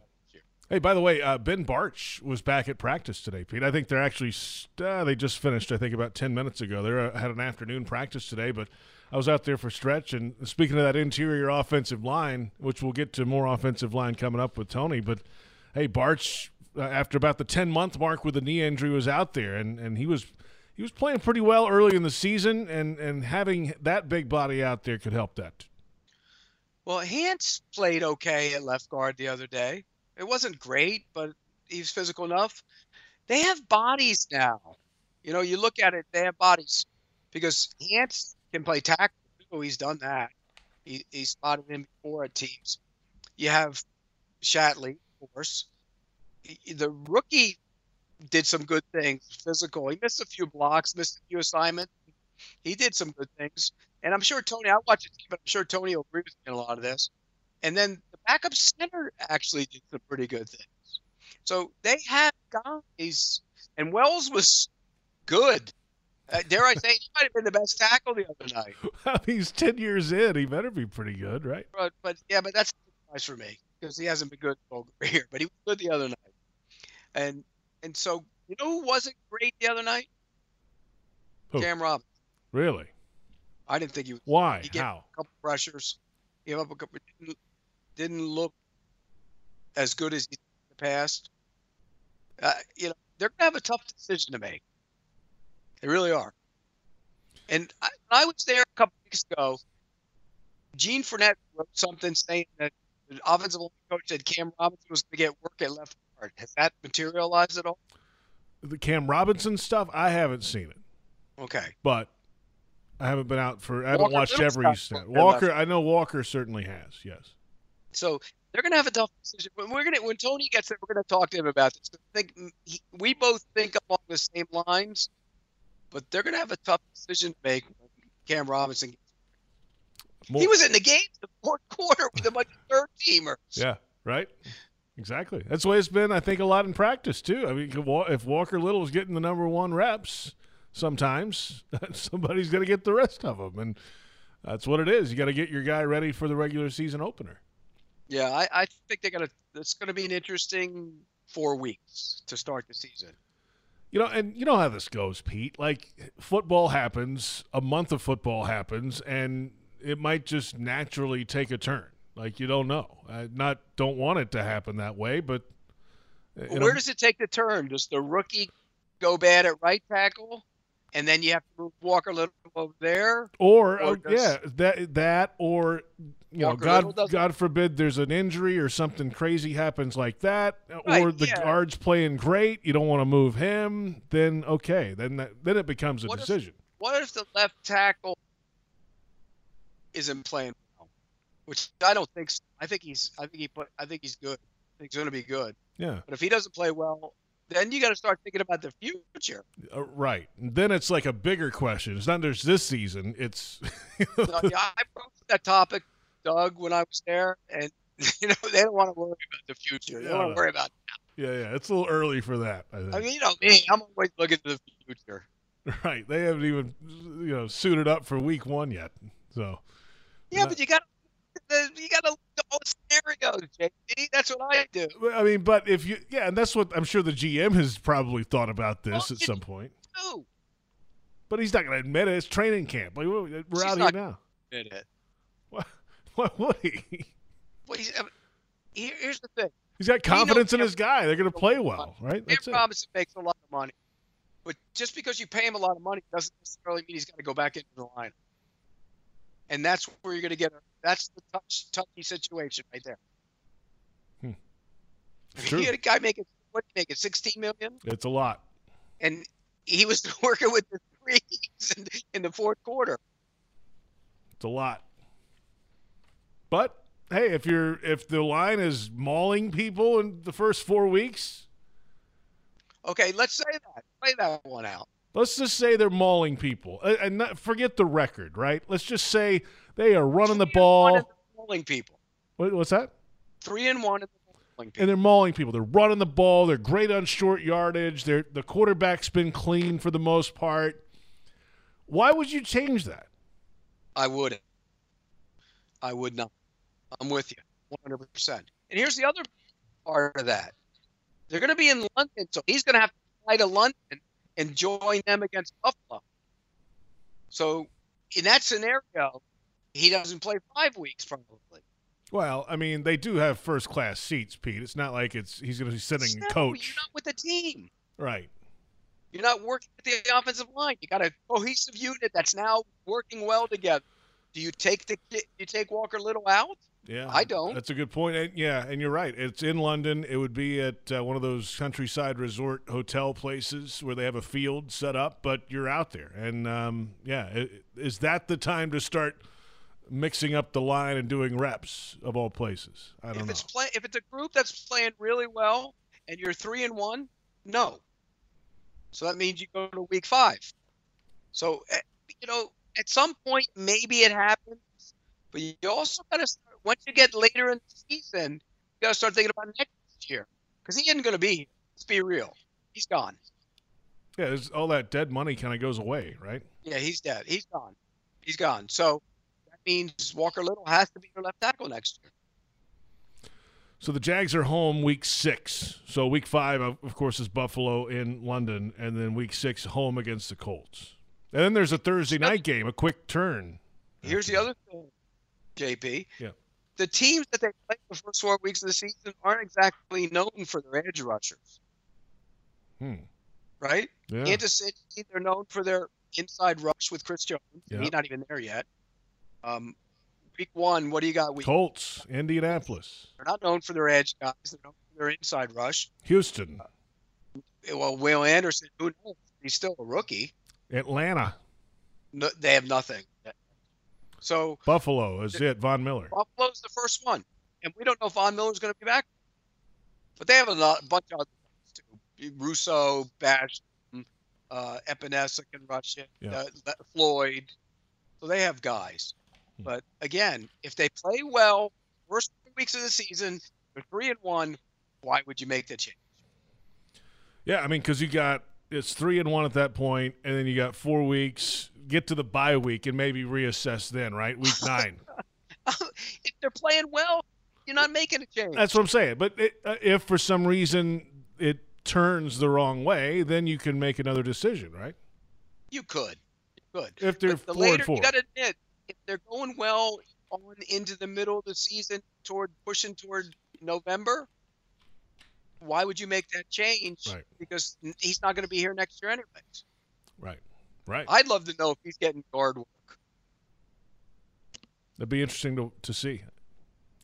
Hey, by the way, uh, Ben Bartch was back at practice today, Pete. I think they're actually st- uh, they just finished. I think about ten minutes ago. They uh, had an afternoon practice today, but I was out there for stretch. And speaking of that interior offensive line, which we'll get to more offensive line coming up with Tony, but hey, Bartch uh, after about the ten month mark with the knee injury was out there, and and he was. He was playing pretty well early in the season, and, and having that big body out there could help that. Well, Hance played okay at left guard the other day. It wasn't great, but he's physical enough. They have bodies now. You know, you look at it, they have bodies because Hance can play tackle. too. He's done that. He, he spotted him before at teams. You have Shatley, of course. He- The rookie did some good things, physical. He missed a few blocks, missed a few assignments. He did some good things. And I'm sure Tony, I watch it, but I'm sure Tony will agree with me in a lot of this. And then the backup center actually did some pretty good things. So they have guys, and Wells was good. Uh, dare I say, he might have been the best tackle the other night. He's ten years in. He better be pretty good, right? But, but yeah, but that's nice for me because he hasn't been good all career, but he was good the other night. And and so you know who wasn't great the other night? Who? Cam Robinson. Really? I didn't think he was. Why? He How? a couple of pressures, gave up a couple. Didn't, look as good as he did in the past. Uh, you know, they're gonna have a tough decision to make. They really are. And I, when I was there a couple weeks ago. Gene Frenette wrote something saying that the offensive line coach said Cam Robinson was going to get work at left guard. Has that materialized at all? The Cam Robinson stuff, I haven't seen it, Okay. but I haven't been out for. I haven't Walker watched every got snap. one there Walker. I know Walker certainly has. Yes. So they're going to have a tough decision. When we're going to, when Tony gets there, we're going to talk to him about this. I think he, we both think along the same lines, but they're going to have a tough decision to make. Cam Robinson. More- He was in the game the fourth quarter with a bunch of third teamers. Yeah, right. Exactly. That's the way it's been. I think a lot in practice too. I mean, if Walker Little is getting the number one reps, sometimes somebody's going to get the rest of them, and that's what it is. You got to get your guy ready for the regular season opener. Yeah, I, I think they're to. It's going to be an interesting four weeks to start the season. You know, and you know how this goes, Pete. Like football happens, a month of football happens, and it might just naturally take a turn. Like you don't know. I not don't want it to happen that way, but uh, But know, where does it take the turn? Does the rookie go bad at right tackle, and then you have to move Walker a Little over there? or, or uh, yeah, that that or you know, Walker Little God God forbid there's an injury or something crazy happens like that, or the yeah. guard's playing great, you don't want to move him, then okay, then that, then it becomes a What if- decision. What if the left tackle isn't playing well? Which I don't think. So. I think he's. I think he put. I think he's good. I think he's going to be good. yeah. But if he doesn't play well, then you got to start thinking about the future. Uh, right. Then it's like a bigger question. It's not just this season. It's So, yeah, I that topic, Doug, when I was there, and you know they don't want to worry about the future. They don't want Yeah. to worry about. yeah, yeah. It's a little early for that. I. I mean, you know me. I'm always looking to the future. right. They haven't even you know suited up for week one yet. So Yeah, Not- but you got. You got to all scenarios, JP. That's what I do. I mean, but if you yeah, and that's what I'm sure the GM has probably thought about this Well, at some point. too. But he's not going to admit it. It's training camp. Like, we're She's out not- here now. Admit it. What What would he? Well, he's, uh, here, here's the thing. He's got confidence in his guy. They're going to play well, right? Cam That's it. Robinson makes a lot of money, but just because you pay him a lot of money doesn't necessarily mean he's got to go back into the line. And that's where you're going to get. That's the touch, touchy situation right there. Hmm. True. You had a guy making what did he make it 16 million, It's a lot. and he was working with the threes in, in the fourth quarter. It's a lot. But hey, if you're if the line is mauling people in the first four weeks, Okay, let's say that. Play that one out. let's just say they're mauling people, and and not, forget the record, right? Let's just say they are running the Three and one ball. Mauling people. What, what's that? Three and one in mauling people. and they're mauling people. They're running the ball. They're great on short yardage. They're the quarterback's been clean for the most part. Why would you change that? I wouldn't. I would not. I'm with you 100%. And here's the other part of that. They're going to be in London, so he's going to have to fly to London and join them against Buffalo. So in that scenario, he doesn't play five weeks probably. Well, I mean, they do have first class seats, Pete. It's not like it's he's going to be sitting No, coach, You're not with the team. right? You're not working with the offensive line. You got a cohesive unit that's now working well together. Do you take the you take Walker Little out? Yeah, I don't. That's a good point. And, yeah, and you're right. It's in London. It would be at uh, one of those countryside resort hotel places where they have a field set up, but you're out there. And um, yeah, is that the time to start mixing up the line and doing reps of all places? I don't if know. it's play if it's a group that's playing really well and you're three and one, no. So that means you go to week five. So eh, you know, at some point maybe it happens, but you also got to start once you get later in the season, you got to start thinking about next year because he isn't going to be here. Let's be real, he's gone. Yeah, there's- all that dead money kind of goes away, right? Yeah, he's dead. He's gone. He's gone. So means Walker Little has to be your left tackle next year. So the Jags are home week six. So week five, of course, is Buffalo in London, and then week six home against the Colts. And then there's a Thursday night game, a quick turn. Here's the other thing, JP. Yeah. The teams that they play the first four weeks of the season aren't exactly known for their edge rushers, Hmm. right? Yeah. Kansas City, they're known for their inside rush with Chris Jones. Yeah. He's not even there yet. Um, week one, what do you got? Week Colts, Indianapolis, they're not known for their edge guys. They're known for their inside rush. Houston, Well, Will Anderson, who knows? He's still a rookie. Atlanta, No, they have nothing. So Buffalo is it. Von Miller. Buffalo's the first one, and we don't know if Von Miller's going to be back. But they have a lot, bunch of other guys too: Rousseau, Bash, uh, Uh, Epenesa can rush it. Yeah. Uh, Floyd. So they have guys. But again, if they play well, first three weeks of the season, they're three and one. Why would you make the change? Yeah, I mean, because you got it's three and one at that point, and then you got four weeks. Get to the bye week and maybe reassess then, right? Week nine. if they're playing well, you're not making a change. That's what I'm saying. But it, uh, if for some reason it turns the wrong way, then you can make another decision, right? you could. You could. If they're But the four later, and four. you got to admit, if they're going well on into the middle of the season, toward pushing toward November, why would you make that change? Right. Because he's not going to be here next year anyways. right, right. I'd love to know if he's getting guard work. That'd be interesting to to see.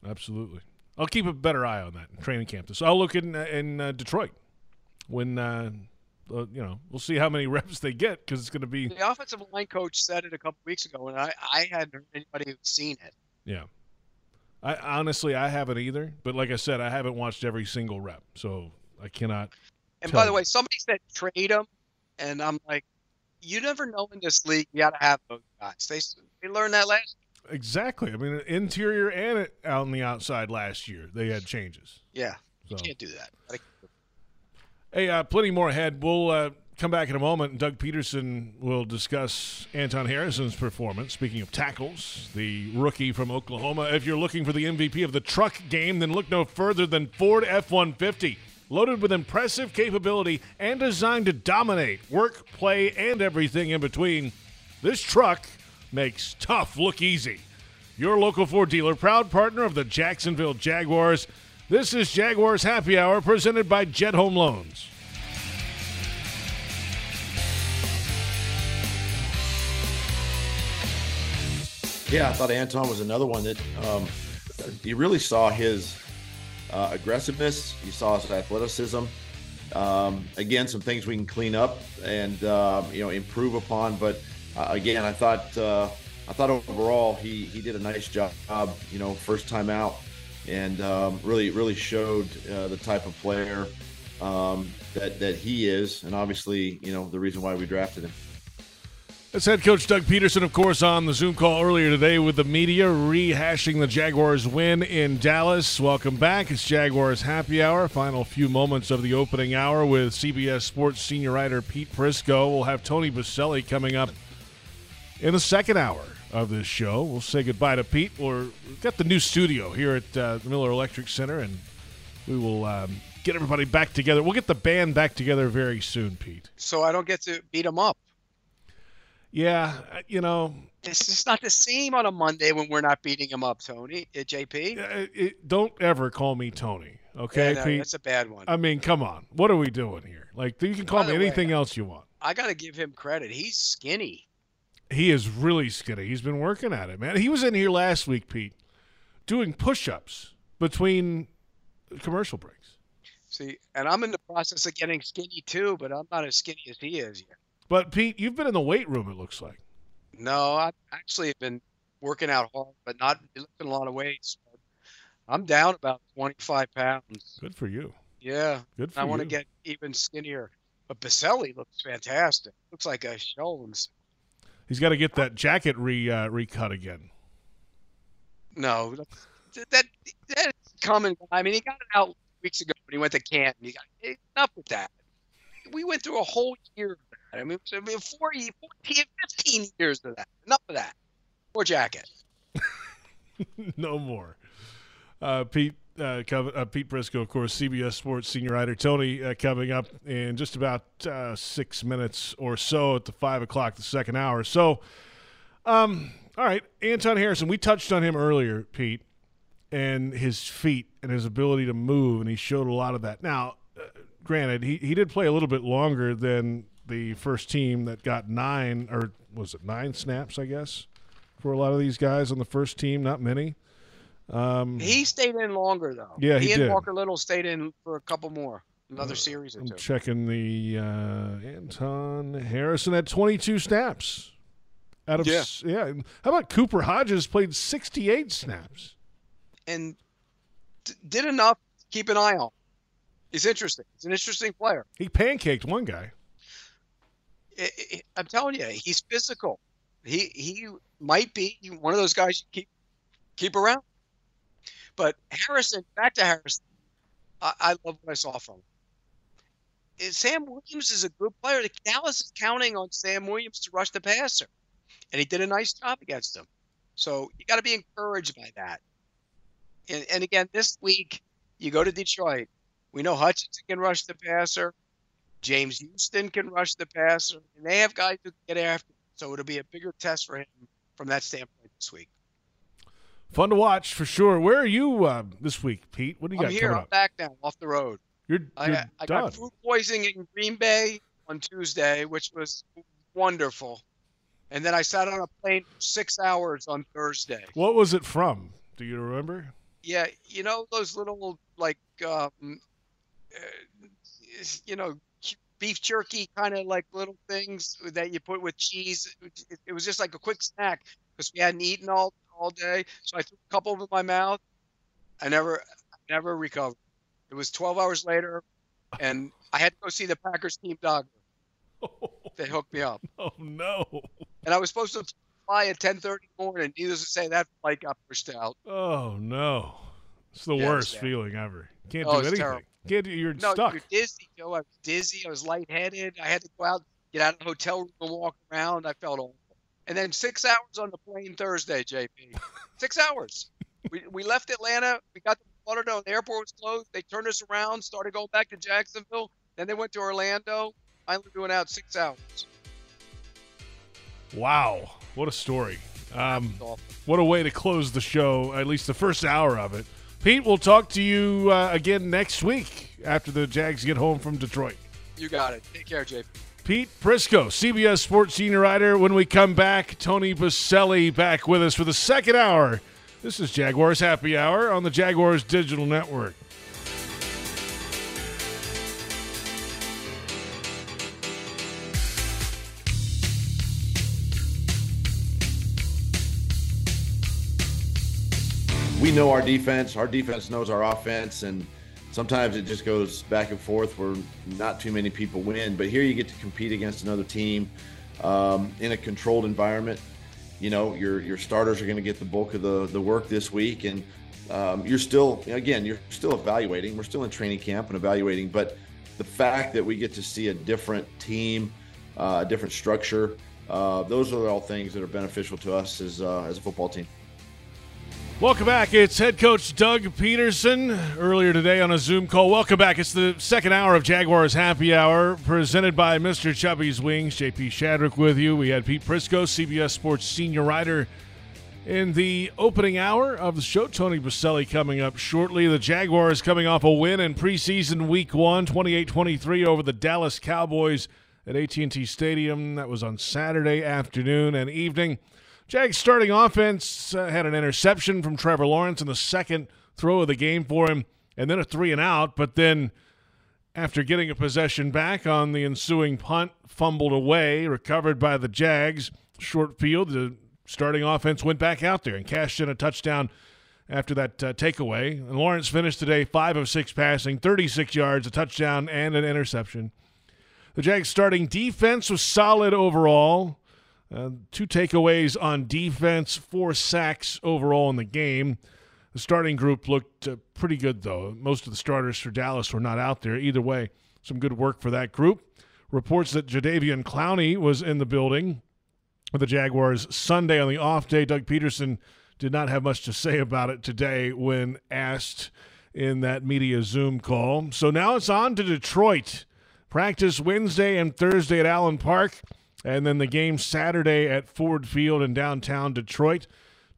Absolutely. I'll keep a better eye on that in training camp. So I'll look in in uh, Detroit when uh, uh, you know we'll see how many reps they get because it's going to be The offensive line coach said it a couple weeks ago, and I, I hadn't heard anybody seen it. yeah. I honestly I haven't either, but like I said, I haven't watched every single rep, so I cannot. And by the me. way, somebody said trade him, and I'm like, you never know in this league. You got to have those guys. They they learned that last. Exactly. I mean, interior and out on the outside last year, they had changes. Yeah, So. you can't do that. Hey, uh, plenty more ahead. We'll uh, come back in a moment. And Doug Pederson will discuss Anton Harrison's performance. Speaking of tackles, the rookie from Oklahoma. If you're looking for the MVP of the truck game, then look no further than Ford F 150. Loaded with impressive capability and designed to dominate work, play, and everything in between, this truck makes tough look easy. Your local Ford dealer, proud partner of the Jacksonville Jaguars. This is Jaguars Happy Hour presented by Jet Home Loans. Yeah, I thought Anton was another one that um, you really saw his uh, aggressiveness. You saw his athleticism. Um, again, some things we can clean up and uh, you know improve upon. But uh, again, I thought uh, I thought overall he he did a nice job. You know, first time out, and um, really really showed uh, the type of player um, that that he is, and obviously you know the reason why we drafted him. That's head coach Doug Pederson, of course, on the Zoom call earlier today with the media, rehashing the Jaguars' win in Dallas. Welcome back. It's Jaguars Happy Hour. Final few moments of the opening hour with CBS Sports senior writer Pete Prisco. We'll have Tony Boselli coming up in the second hour of this show. We'll say goodbye to Pete. We're, we've got the new studio here at uh, the Miller Electric Center, and we will um, get everybody back together. We'll get the band back together very soon, Pete. So I don't get to beat him up. Yeah, uh, you know, It's just not the same on a Monday when we're not beating him up, Tony. Uh, JP. Uh, it, don't ever call me Tony, okay, Yeah, no, Pete? that's a bad one. I mean, come on. What are we doing here? Like, you can call me way, anything else you want. I got to give him credit. He's skinny. He is really skinny. He's been working at it, man. He was in here last week, Pete, doing push-ups between commercial breaks. See, and I'm in the process of getting skinny too, but I'm not as skinny as he is yet. But Pete, you've been in the weight room. It looks like. No, I actually have been working out hard, but not lifting a lot of weights. But I'm down about 25 pounds. Good for you. Yeah, Good for I you. want to get even skinnier. But Boselli looks fantastic. Looks like a show himself. He's got to get that jacket re uh, recut again. No, that, that that's coming. I mean, he got it out weeks ago when he went to Canton. He got enough with that. We went through a whole year of that. I mean, I mean 40, 14, 15 years of that. Enough of that. More jacket. no more. Uh, Pete, uh, uh, Pete Prisco, of course, CBS Sports senior writer. Tony uh, coming up in just about uh, six minutes or so at the five o'clock, the second hour. So, um, all right, Anton Harrison. We touched on him earlier, Pete, and his feet and his ability to move, and he showed a lot of that. Now, uh, granted, he he did play a little bit longer than the first team that got nine or was it nine snaps? I guess for a lot of these guys on the first team, not many. Um, He stayed in longer though. Yeah, he and did. Walker Little stayed in for a couple more, another series or I'm two. checking the uh, Anton Harrison at 22 snaps. Out of Yeah. s- yeah. How about Cooper Hodges played 68 snaps? and d- did enough. to Keep an eye on. He's interesting. He's an interesting player. He pancaked one guy. It, it, I'm telling you, he's physical. He he might be one of those guys you keep keep around. But Harrison, back to Harrison, I, I love what I saw from him. Sam Williams is a good player. Dallas is counting on Sam Williams to rush the passer, and he did a nice job against them. So you got to be encouraged by that. And, and again, this week you go to Detroit. We know Hutchinson can rush the passer. James Houston can rush the passer, and they have guys who can get after. So it'll be a bigger test for him from that standpoint this week. Fun to watch for sure. Where are you uh, this week, Pete? What do you I'm got here. coming I'm up? back now, off the road. You're, you're I, I done. got food poisoning in Green Bay on Tuesday, which was wonderful. And then I sat on a plane for six hours on Thursday. What was it from? Do you remember? Yeah, you know those little like, um, uh, you know, beef jerky kind of like little things that you put with cheese. It, it was just like a quick snack because we hadn't eaten all all day. So I threw a couple in my mouth. I never, never recovered. It was 12 hours later, and I had to go see the Packers team doctor. They hooked me up, Oh no! and I was supposed to fly at 10:30 in the morning. Needless to say, that flight got pushed out. Oh no! It's the Yeah, worst feeling ever. Can't Oh, do anything. terrible. Can't do. You're No, stuck. you're dizzy, Joe. I was dizzy. I was lightheaded. I had to go out, get out of the hotel room, and walk around. I felt awful. And then six hours on the plane Thursday, JP. six hours. We, we left Atlanta. We got to Lauderdale. The airport was closed. They turned us around, started going back to Jacksonville. Then they went to Orlando. Finally doing out six hours. Wow! What a story. Um, what a way to close the show. At least the first hour of it. Pete, we'll talk to you uh, again next week after the Jags get home from Detroit. You got it. Take care, JP. Pete Prisco, CBS Sports senior writer. When we come back, Tony Boselli back with us for the second hour. This is Jaguars Happy Hour on the Jaguars Digital Network. we know our defense. Our defense knows our offense, and sometimes it just goes back and forth where not too many people win. But here you get to compete against another team um, in a controlled environment. You know, your your starters are going to get the bulk of the the work this week, and um, you're still again you're still evaluating. We're still in training camp and evaluating, but the fact that we get to see a different team, uh, a different structure, uh, those are all things that are beneficial to us as uh, as a football team. Welcome back. It's head coach Doug Pederson earlier today on a Zoom call. Welcome back. It's the second hour of Jaguars Happy Hour presented by Mr. Chubby's Wings. JP Shadrick with you. We had Pete Prisco, CBS Sports senior writer, in the opening hour of the show. Tony Boselli coming up shortly. The Jaguars coming off a win in preseason week one, 28-23 over the Dallas Cowboys at AT&T Stadium. That was on Saturday afternoon and evening. Jags starting offense uh, had an interception from Trevor Lawrence in the second throw of the game for him, and then a three and out. But then, after getting a possession back on the ensuing punt, fumbled away, recovered by the Jags. Short field, the starting offense went back out there and cashed in a touchdown after that uh, takeaway. And Lawrence finished today five of six passing, 36 yards, a touchdown, and an interception. The Jags starting defense was solid overall. Uh, two takeaways on defense, four sacks overall in the game. The starting group looked uh, pretty good, though. Most of the starters for Dallas were not out there. Either way, some good work for that group. Reports that Jadeveon Clowney was in the building with the Jaguars Sunday on the off day. Doug Pederson did not have much to say about it today when asked in that media Zoom call. So now it's on to Detroit. Practice Wednesday and Thursday at Allen Park, and then the game Saturday at Ford Field in downtown Detroit.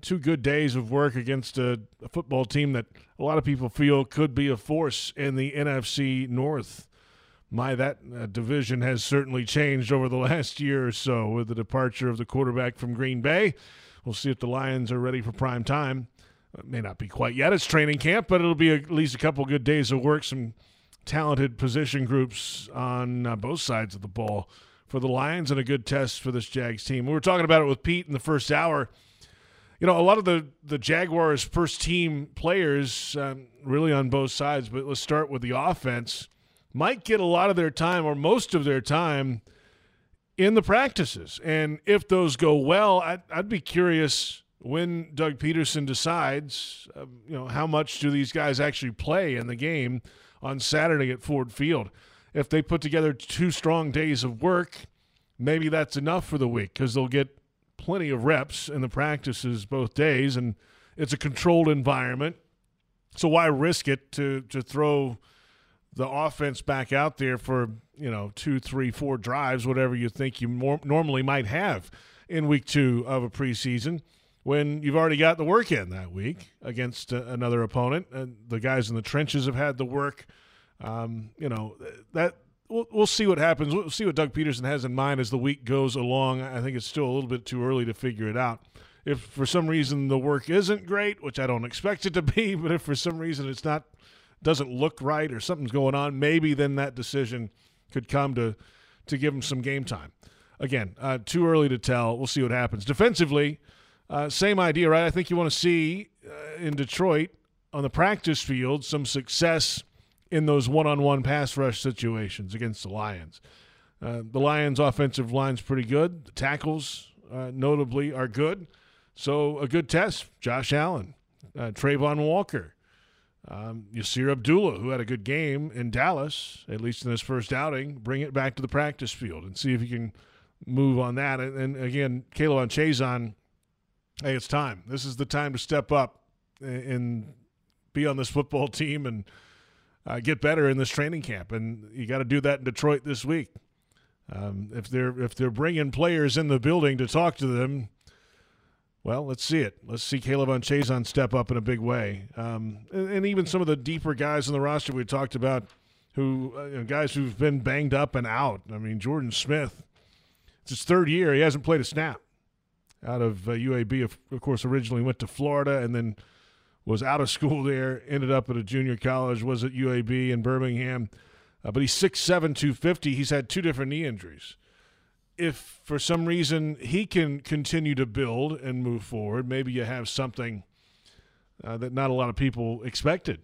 Two good days of work against a, a football team that a lot of people feel could be a force in the NFC North. My, that uh, division has certainly changed over the last year or so with the departure of the quarterback from Green Bay. We'll see if the Lions are ready for prime time. It may not be quite yet. It's training camp, but it'll be at least a couple good days of work. Some talented position groups on uh, both sides of the ball for the Lions and a good test for this Jags team. We were talking about it with Pete in the first hour. You know, a lot of the, the Jaguars' first team players, um, really on both sides, but let's start with the offense, might get a lot of their time or most of their time in the practices. And if those go well, I'd, I'd be curious when Doug Pederson decides, uh, you know, how much do these guys actually play in the game on Saturday at Ford Field? If they put together two strong days of work, maybe that's enough for the week because they'll get plenty of reps in the practices both days, and it's a controlled environment. So why risk it to to throw the offense back out there for you know two, three, four drives, whatever you think you more, normally might have in week two of a preseason, when you've already got the work in that week against uh, another opponent, and the guys in the trenches have had the work. Um, you know that we'll, we'll see what happens. We'll see what Doug Pederson has in mind as the week goes along. I think it's still a little bit too early to figure it out. If for some reason the work isn't great, which I don't expect it to be, but if for some reason it's not doesn't look right or something's going on, maybe then that decision could come to to give him some game time. Again, uh, too early to tell. We'll see what happens. Defensively, uh, same idea, right? I think you want to see uh, in Detroit on the practice field some success in those one-on-one pass rush situations against the Lions. Uh, the Lions' offensive line's pretty good. The tackles, uh, notably, are good. So a good test. Josh Allen, uh, Travon Walker, um, Yasir Abdullah, who had a good game in Dallas, at least in his first outing, bring it back to the practice field and see if he can move on that. And, and again, K'Lavon Chaisson, hey, it's time. This is the time to step up and be on this football team and uh, get better in this training camp. And you got to do that in Detroit this week. Um, if they're if they're bringing players in the building to talk to them, well, let's see it. Let's see K'Lavon Chaisson step up in a big way. Um, and, and, even some of the deeper guys in the roster we talked about, who uh, guys who've been banged up and out. I mean, Jordan Smith, it's his third year. He hasn't played a snap out of uh, UAB. Of, of course, originally went to Florida and then was out of school there, ended up at a junior college, was at UAB in Birmingham. Uh, but he's 6'7", 250. He's had two different knee injuries if for some reason he can continue to build and move forward, maybe you have something uh, that not a lot of people expected.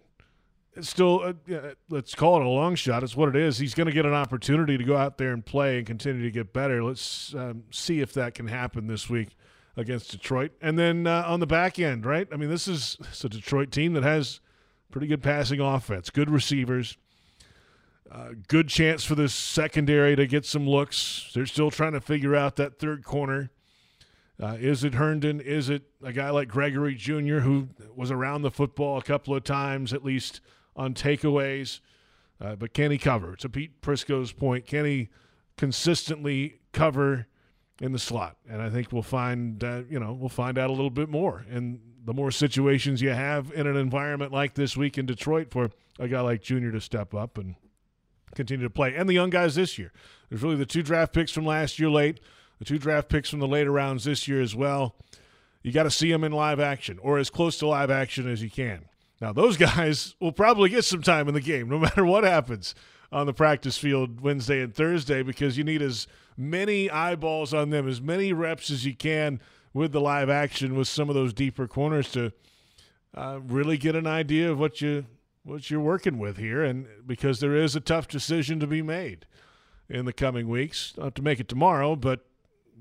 It's still, uh, let's call it a long shot. It's what it is. He's going to get an opportunity to go out there and play and continue to get better. Let's um, see if that can happen this week against Detroit. And then uh, on the back end, right? I mean, this is a Detroit team that has pretty good passing offense, good receivers uh, good chance for this secondary to get some looks. They're still trying to figure out that third corner. Uh, is it Herndon? Is it a guy like Gregory Jr., who was around the football a couple of times, at least on takeaways? Uh, but can he cover? To Pete Prisco's point, can he consistently cover in the slot? And I think we'll find, uh, you know, we'll find out a little bit more. And the more situations you have in an environment like this week in Detroit for a guy like Jr. to step up and – continue to play. And the young guys this year. There's really the two draft picks from last year late, the two draft picks from the later rounds this year as well. You got to see them in live action or as close to live action as you can. Now, those guys will probably get some time in the game no matter what happens on the practice field Wednesday and Thursday because you need as many eyeballs on them, as many reps as you can with the live action with some of those deeper corners to uh, really get an idea of what you what you're working with here, and because there is a tough decision to be made in the coming weeks. Not to make it tomorrow, but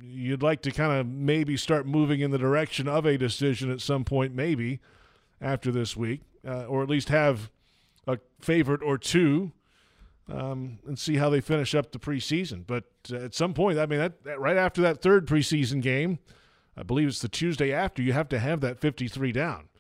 you'd like to kind of maybe start moving in the direction of a decision at some point, maybe after this week, uh, or at least have a favorite or two. Um, and see how they finish up the preseason. But uh, at some point, I mean, that, that, right after that third preseason game, I believe it's the Tuesday after, you have to have that 53 down.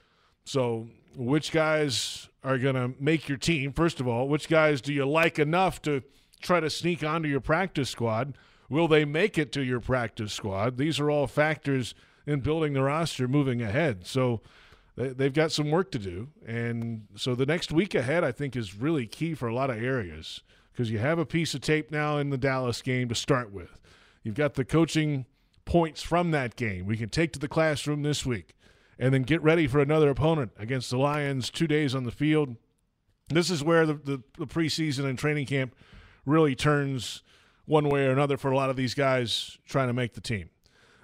So, which guys are going to make your team. First of all, which guys do you like enough to try to sneak onto your practice squad? Will they make it to your practice squad? These are all factors in building the roster moving ahead. So they've got some work to do. And so the next week ahead, I think, is really key for a lot of areas because you have a piece of tape now in the Dallas game to start with. You've got the coaching points from that game we can take to the classroom this week and then get ready for another opponent against the Lions two days on the field. This is where the, the, the preseason and training camp really turns one way or another for a lot of these guys trying to make the team.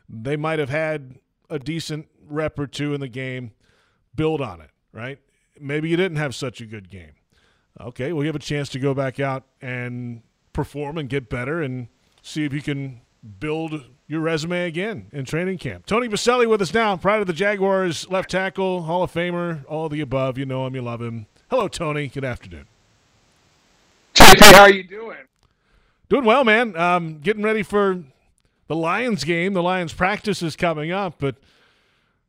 They might have had a decent rep or two in the game, build on it, right? Maybe you didn't have such a good game. Okay, well, you have a chance to go back out and perform and get better and see if you can build your resume again in training camp. Tony Boselli with us now, pride of the Jaguars, left tackle, Hall of Famer, all the above. You know him, you love him. Hello, Tony. Good afternoon. JP, how are you doing? Doing well, man. Um, getting ready for the Lions game. The Lions practice is coming up, but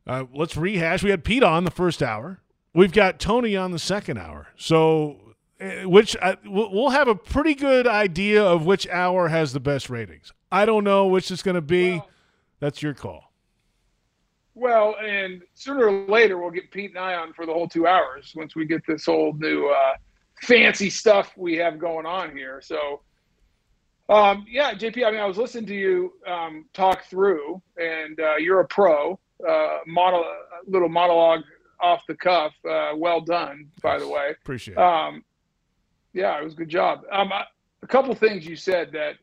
uh, let's rehash. We had Pete on the first hour. We've got Tony on the second hour. So, uh, which uh, we'll have a pretty good idea of which hour has the best ratings. I don't know which it's going to be. Well, That's your call. well, and sooner or later we'll get Pete and I on for the whole two hours once we get this whole new uh, fancy stuff we have going on here. So, um, yeah, JP. I mean, I was listening to you um, talk through, and uh, you're a pro. Uh, model, little monologue off the cuff. Uh, well done, by the way. Appreciate it. Um, yeah, it was a good job. Um, I- a couple things you said that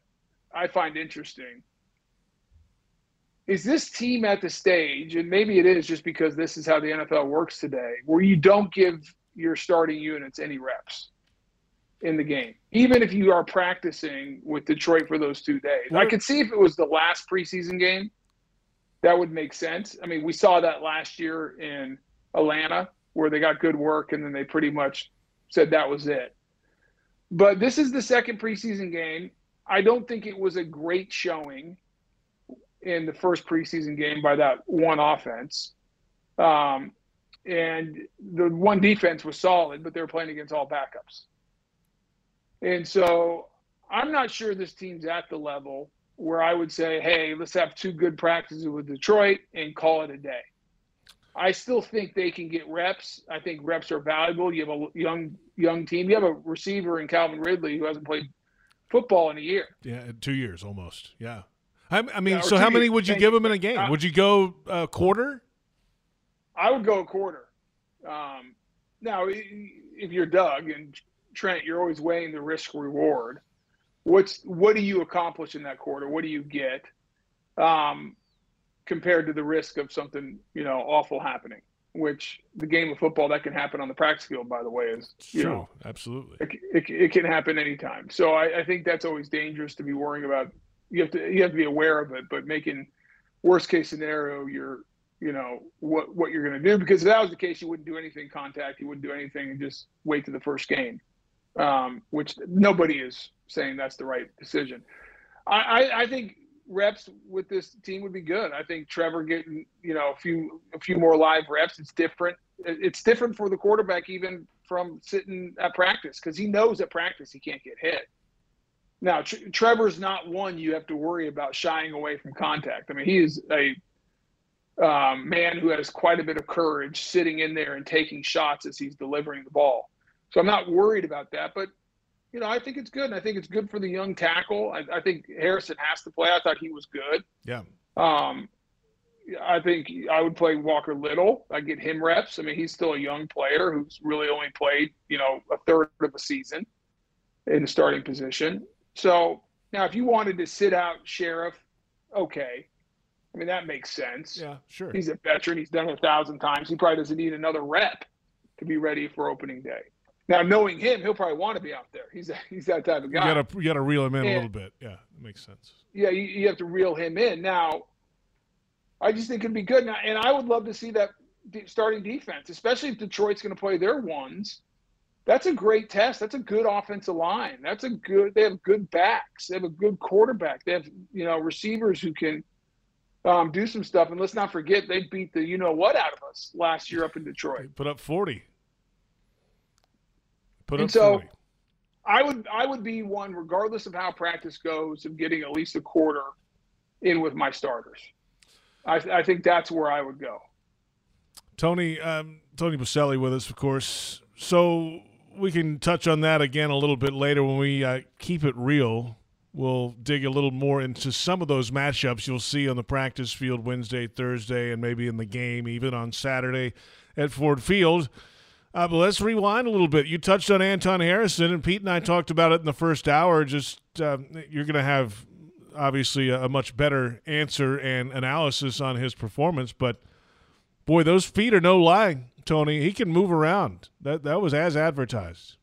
I find interesting. Is this team at the stage, and maybe it is just because this is how the NFL works today, where you don't give your starting units any reps in the game, even if you are practicing with Detroit for those two days? I could see if it was the last preseason game, that would make sense. I mean, we saw that last year in Atlanta, where they got good work and then they pretty much said that was it. But this is the second preseason game. I don't think it was a great showing in the first preseason game by that one offense. Um, and the one defense was solid, but they were playing against all backups. And so I'm not sure this team's at the level where I would say, hey, let's have two good practices with Detroit and call it a day. I still think they can get reps. I think reps are valuable. You have a young young team. You have a receiver in Calvin Ridley who hasn't played football in a year. Yeah, two years almost. Yeah. I, I mean, Yeah, so how many years. would you give him in a game? Would you go a quarter? I would go a quarter. Um, now, if you're Doug and Trent, you're always weighing the risk reward. What's what do you accomplish in that quarter? What do you get um, compared to the risk of something you know awful happening? Which the game of football that can happen on the practice field, by the way, is you True, know absolutely. it, it, it can happen anytime. So I, I think that's always dangerous to be worrying about. You have to you have to be aware of it, but making worst case scenario, you're you know what what you're going to do because if that was the case, you wouldn't do anything contact, you wouldn't do anything, and just wait to the first game, um, which nobody is saying that's the right decision. I, I, I think reps with this team would be good. I think Trevor getting you know a few a few more live reps. It's different. It's different for the quarterback even from sitting at practice because he knows at practice he can't get hit. Now Tr- Trevor's not one you have to worry about shying away from contact. I mean he is a um, man who has quite a bit of courage sitting in there and taking shots as he's delivering the ball. So I'm not worried about that, but you know, I think it's good. And I think it's good for the young tackle. I, I think Harrison has to play. I thought he was good. Yeah. Um, I think I would play Walker Little. I get him reps. I mean, he's still a young player who's really only played, you know, a third of a season in the starting position. So now, if you wanted to sit out Scherff, okay. I mean, that makes sense. Yeah, sure. He's a veteran. He's done it a thousand times. He probably doesn't need another rep to be ready for opening day. Now, knowing him, he'll probably want to be out there. He's he's that type of guy. You gotta you gotta reel him in a little bit. Yeah, that makes sense. yeah, you, you have to reel him in. Now, I just think it'd be good. Now, and I would love to see that starting defense, especially if Detroit's going to play their ones. That's a great test. That's a good offensive line. That's a good. They have good backs. They have a good quarterback. They have you know receivers who can um, do some stuff. And let's not forget they beat the you know what out of us last year up in Detroit. They put up forty. Put And so- forty. I would I would be one regardless of how practice goes of getting at least a quarter in with my starters. I, I think that's where I would go. Tony um, Tony Boselli with us, of course. So we can touch on that again a little bit later when we uh, keep it real. We'll dig a little more into some of those matchups you'll see on the practice field Wednesday, Thursday, and maybe in the game even on Saturday at Ford Field. Uh, but let's rewind a little bit. You touched on Anton Harrison, and Pete and I talked about it in the first hour. Just um, you're going to have obviously a, a much better answer and analysis on his performance, but boy, those feet are no lie, Tony. He can move around. That that was as advertised.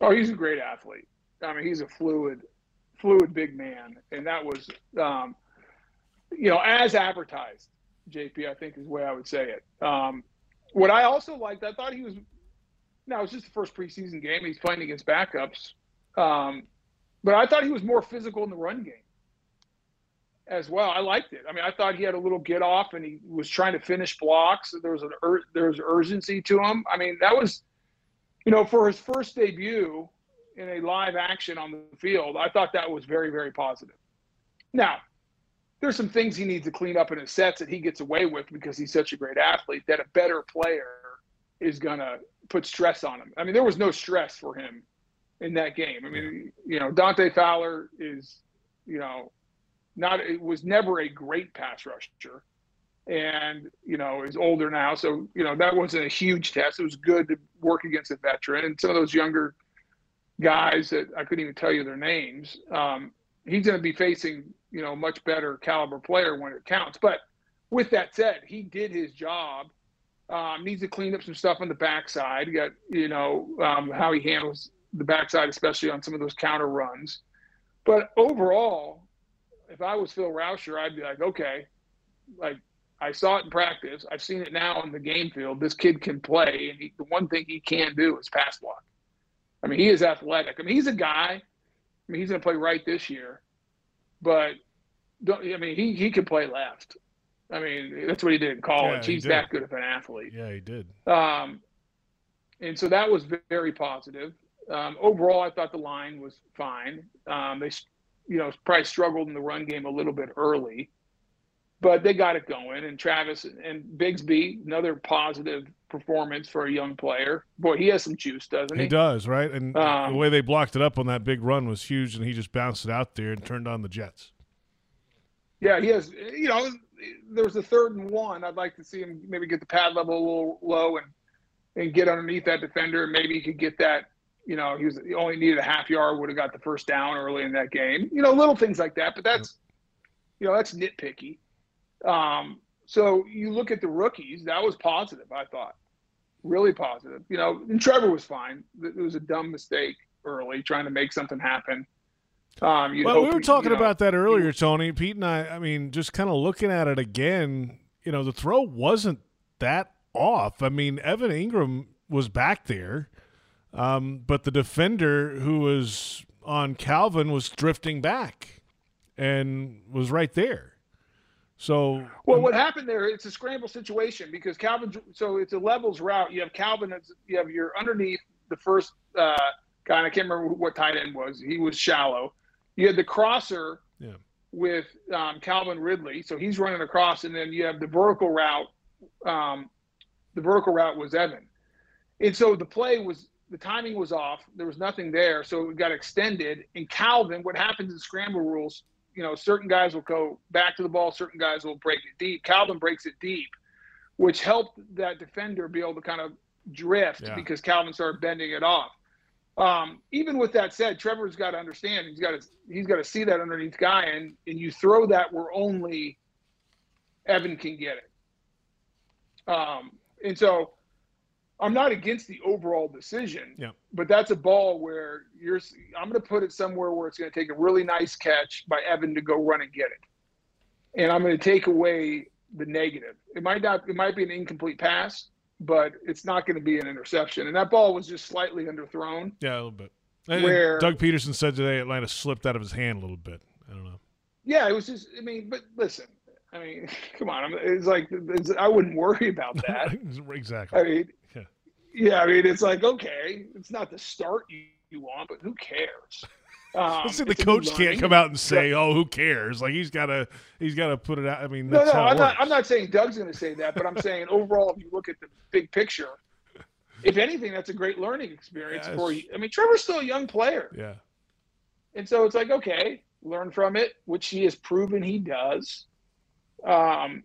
Oh, he's a great athlete. I mean, he's a fluid fluid big man, and that was, um, you know, as advertised. JP, I think is the way I would say it. Um, what I also liked, I thought he was. Now it's just the first preseason game. He's playing against backups, um, but I thought he was more physical in the run game as well. I liked it. I mean, I thought he had a little get off and he was trying to finish blocks. There was an ur- there was urgency to him. I mean, that was, you know, for his first debut in a live action on the field, I thought that was very very positive. Now, there's some things he needs to clean up in his sets that he gets away with because he's such a great athlete that a better player is gonna put stress on him. I mean, there was no stress for him in that game. I mean, you know, Dante Fowler is, you know, not it was never a great pass rusher and you know is older now so you know that wasn't a huge test it was good to work against a veteran and some of those younger guys that i couldn't even tell you their names um, he's going to be facing you know much better caliber player when it counts but with that said he did his job um, needs to clean up some stuff on the backside you got you know um, how he handles the backside especially on some of those counter runs but overall if I was Phil Rauscher, I'd be like, okay, like I saw it in practice. I've seen it now on the game field. This kid can play, and he, the one thing he can do is pass block. I mean, he is athletic. I mean, he's a guy. I mean, he's going to play right this year, but don't, I mean, he he can play left. I mean, that's what he did in college. Yeah, he's did. that good of an athlete. Yeah, he did. Um, and so that was very positive. Um, overall, I thought the line was fine. Um, they, you know, probably struggled in the run game a little bit early, but they got it going. And Travis and Bigsby, another positive performance for a young player. Boy, he has some juice, doesn't he? He does, right? And Um, the way they blocked it up on that big run was huge, and he just bounced it out there and turned on the Jets. Yeah, he has. You know, there was a third and one. I'd like to see him maybe get the pad level a little low and and get underneath that defender. And maybe he could get that. You know, he was he only needed a half yard, would have got the first down early in that game. You know, little things like that. But that's, you know, that's nitpicky. Um, so you look at the rookies. That was positive. I thought, really positive. You know, and Trevor was fine. It was a dumb mistake early, trying to make something happen. Um, Well, we were talking you know, about that earlier, Tony. Pete and I. I mean, just kind of looking at it again. You know, the throw wasn't that off. I mean, Evan Engram was back there, um, but the defender who was on Calvin was drifting back and was right there. So, Well, what happened there? It's a scramble situation because Calvin. So it's a levels route. You have Calvin. You have your underneath the first uh, guy. and I can't remember what tight end was. He was shallow. You had the crosser Yeah. with um, Calvin Ridley. So he's running across, and then you have the vertical route. Um, the vertical route was Evan, and so the play was the timing was off. There was nothing there, so it got extended. And Calvin, what happens in scramble rules? You know, certain guys will go back to the ball, certain guys will break it deep. Calvin breaks it deep, which helped that defender be able to kind of drift Yeah. because Calvin started bending it off. Um, even with that said, Trevor's got to understand he's got to he's got to see that underneath guy, and and you throw that where only Evan can get it. Um, and so I'm not against the overall decision, Yeah. but that's a ball where you're. I'm going to put it somewhere where it's going to take a really nice catch by Evan to go run and get it, and I'm going to take away the negative. It might not. It might be an incomplete pass, but it's not going to be an interception. And that ball was just slightly underthrown. yeah, a little bit. And Where- Doug Pederson said today Atlanta slipped out of his hand a little bit. I don't know. Yeah, it was just. I mean, but listen. I mean, come on. It's like it's, I wouldn't worry about that. exactly. I mean, Yeah. yeah. I mean, it's like okay, it's not the start you, you want, but who cares? Um, the it's a new coach can't come out and say, "Oh, who cares?" Like he's got to, he's got to put it out. I mean, No, that's no, I'm not. I'm not saying Doug's going to say that, but I'm saying overall, if you look at the big picture, if anything, that's a great learning experience Yes. for you. I mean, Trevor's still a young player, Yeah, and so it's like okay, learn from it, which he has proven he does. Um,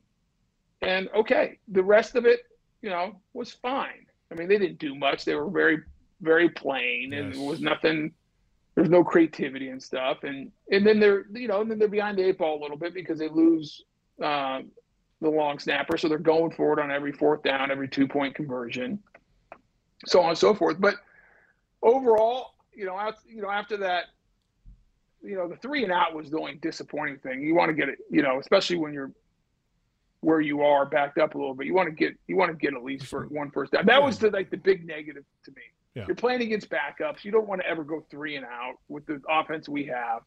and okay, the rest of it, you know, was fine. I mean, they didn't do much. They were very, very plain, and Yes. there was nothing. There's no creativity and stuff, and and then they're you know, and then they're behind the eight ball a little bit because they lose uh, the long snapper, so they're going for it on every fourth down, every two point conversion, so on and so forth. But overall, you know, after, you know, after that you know, the three and out was the only disappointing thing. You want to get it, you know, especially when you're where you are backed up a little bit. You want to get you want to get at least for one first down. That was the like the big negative to me. Yeah. You're playing against backups. You don't want to ever go three and out with the offense we have.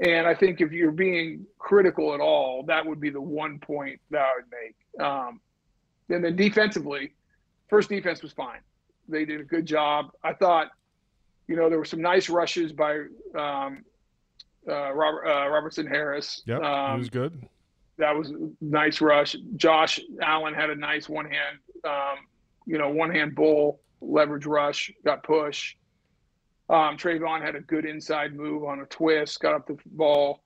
And I think if you're being critical at all, that would be the one point that I would make. Um, and then defensively, first defense was fine. They did a good job. I thought, you know, there were some nice rushes by um, uh, Robert, uh, Robertson Harris. Yeah, um, he was good. That was a nice rush. Josh Allen had a nice one hand, um, you know, one hand bull leverage rush, got push. Um, Travon had a good inside move on a twist, got up the ball.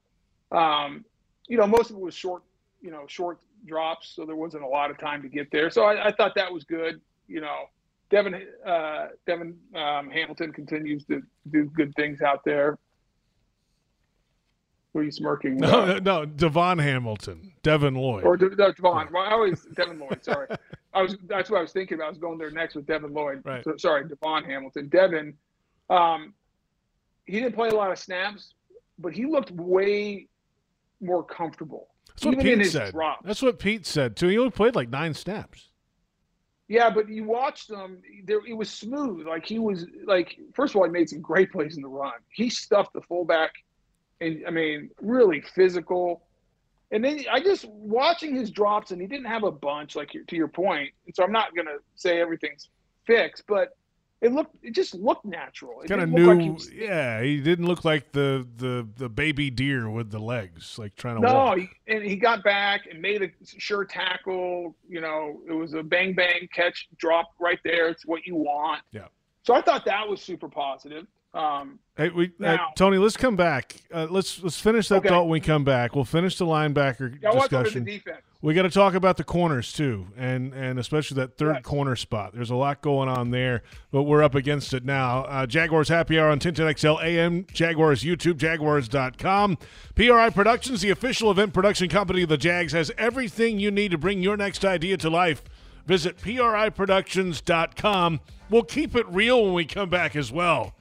Um, you know, most of it was short, you know, short drops, so there wasn't a lot of time to get there. So I, I thought that was good. You know, Devin uh, Devin um, Hamilton continues to do good things out there. What are you smirking? No, no, Devon Hamilton, Devin Lloyd. or De- no, Devon. Well, I always Devin Lloyd. Sorry, I was that's what I was thinking about. I was going there next with Devin Lloyd. Right. So, sorry, Devon Hamilton. Devin, um, he didn't play a lot of snaps, but he looked way more comfortable. That's what Pete said. drops. That's what Pete said too. He only played like nine snaps. Yeah, but you watched them; there it was smooth. Like he was like, first of all, he made some great plays in the run. He stuffed the fullback, and I mean, really physical. And then I just watching his drops, and he didn't have a bunch, like to your point. And so I'm not gonna say everything's fixed, but it looked, it just looked natural. Kind of new. like he was- yeah, he didn't look like the the the baby deer with the legs, like trying to No, walk. he, and he got back and made a sure tackle. You know, it was a bang bang catch, drop right there. It's what you want. Yeah. So I thought that was super positive. Um, Hey, we, uh, Tony, let's come back. Uh, let's let's finish that Okay. thought when we come back. We'll finish the linebacker yeah, I want to go to discussion. We got to talk about the corners too, and and especially that third Yes. corner spot. There's a lot going on there, but we're up against it now. Uh, Jaguars Happy Hour on 1010 XL AM, Jaguars YouTube, Jaguars.com. PRI Productions, the official event production company of the Jags, has everything you need to bring your next idea to life. Visit PRIProductions.com. We'll keep it real when we come back as well.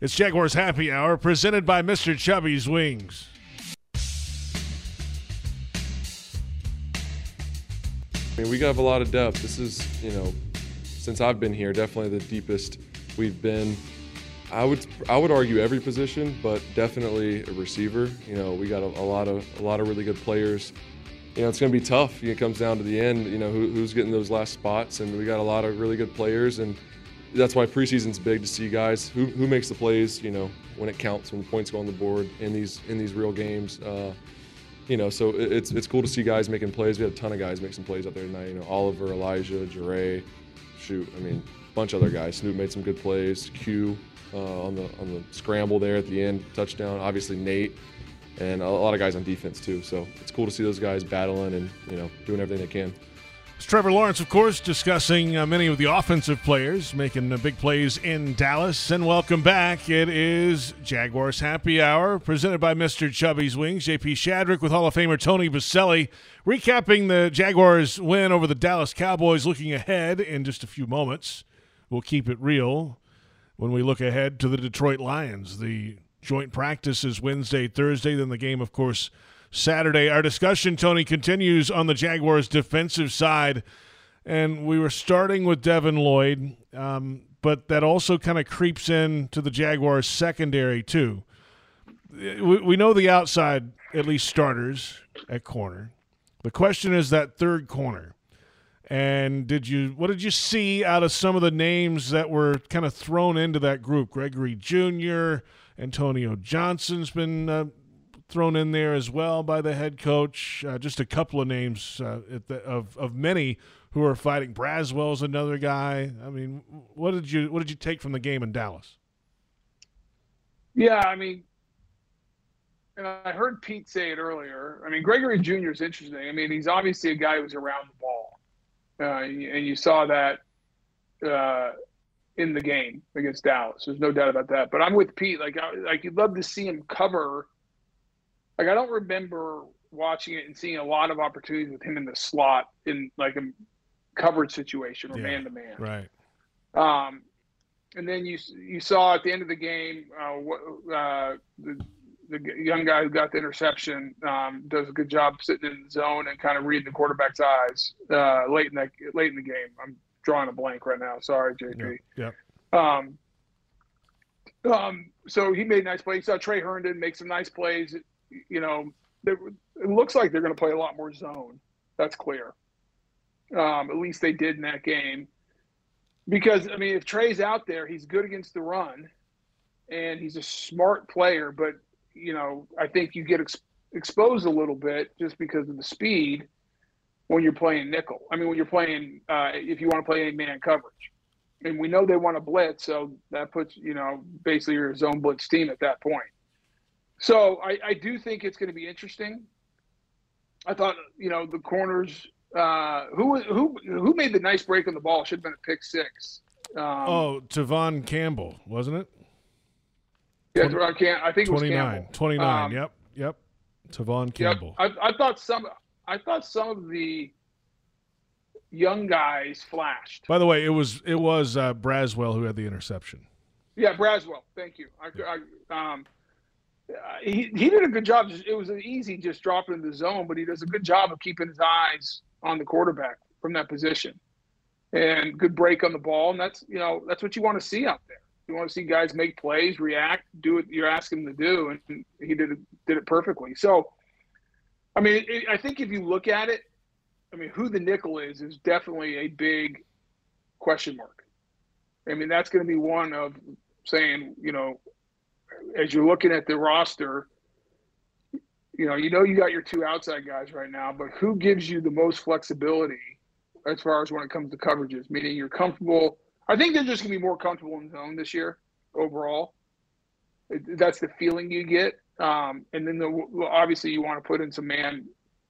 It's Jaguars Happy Hour, presented by Mr. Chubby's Wings. I mean, we have a lot of depth. This is, you know, since I've been here, definitely the deepest we've been. I would I would argue every position, but definitely a receiver. You know, we got a, a lot of a lot of really good players. You know, it's going to be tough. It comes down to the end. You know, who, who's getting those last spots, and we got a lot of really good players, and that's why preseason's big to see guys who, who makes the plays. You know, when it counts, when points go on the board in these in these real games. Uh, you know, so it- it's it's cool to see guys making plays. We had a ton of guys make some plays out there tonight. You know, Oliver, Elijah, Jure, shoot, I mean, a bunch of other guys. Snoop made some good plays. Q uh, on the on the scramble there at the end, touchdown. Obviously Nate, and a lot of guys on defense too. So it's cool to see those guys battling and you know doing everything they can. It's Trevor Lawrence, of course, discussing uh, many of the offensive players making uh, big plays in Dallas. And welcome back. It is Jaguars Happy Hour, presented by Mr. Chubby's Wings. JP Shadrick with Hall of Famer Tony Boselli, recapping the Jaguars' win over the Dallas Cowboys. Looking ahead in just a few moments, we'll keep it real when we look ahead to the Detroit Lions. The joint practice is Wednesday, Thursday, then the game, of course, Saturday. Our discussion, Tony, continues on the Jaguars' defensive side, and we were starting with Devin Lloyd, um, but that also kind of creeps in to the Jaguars' secondary too. We, we know the outside, at least starters at corner. The question is that third corner. And did you what did you see out of some of the names that were kind of thrown into that group? Gregory Jr., Antonio Johnson's been uh, thrown in there as well by the head coach. Uh, just a couple of names uh, the, of of many who are fighting. Braswell's another guy. I mean, what did you what did you take from the game in Dallas? Yeah, I mean, and I heard Pete say it earlier. I mean, Gregory Jr. is interesting. I mean, he's obviously a guy who's around the ball, uh, and you saw that uh, in the game against Dallas. There's no doubt about that. But I'm with Pete. Like, I, like you'd love to see him cover. Like, I don't remember watching it and seeing a lot of opportunities with him in the slot in like a coverage situation or man to man. Right. Um, and then you you saw at the end of the game uh, uh, the the young guy who got the interception um, does a good job sitting in the zone and kind of reading the quarterback's eyes uh, late in that late in the game. I'm drawing a blank right now. Sorry, JP. Yeah. Um, um, so he made nice plays. saw Tre Herndon make some nice plays. You know, it looks like they're going to play a lot more zone. That's clear. Um, at least they did in that game. Because I mean, if Tre's out there, he's good against the run, and he's a smart player. But you know, I think you get ex- exposed a little bit just because of the speed when you're playing nickel. I mean, when you're playing, uh, if you want to play any man coverage, and we know they want to blitz, so that puts you know basically your zone blitz team at that point. So I, I do think it's going to be interesting. I thought you know the corners. Uh, who who who made the nice break on the ball should have been a pick six. Um, oh, Tavon Campbell, wasn't it? Yeah, I can't. I think 29. 29. Um, yep. Yep. Tavon Campbell. Yep. I, I thought some. I thought some of the young guys flashed. By the way, it was it was uh, Braswell who had the interception. Yeah, Braswell. Thank you. I, I, um, Uh, he he did a good job. It was easy just dropping in the zone, but he does a good job of keeping his eyes on the quarterback from that position, and good break on the ball. And that's you know that's what you want to see out there. You want to see guys make plays, react, do what you're asking them to do, and he did it, did it perfectly. So, I mean, it, I think if you look at it, I mean, who the nickel is is definitely a big question mark. I mean, that's going to be one of saying, you know, as you're looking at the roster, you know, you know you got your two outside guys right now, but who gives you the most flexibility as far as when it comes to coverages? Meaning you're comfortable I think they're just to be more comfortable in zone this year overall. That's the feeling you get. Um, and then the, obviously you want to put in some man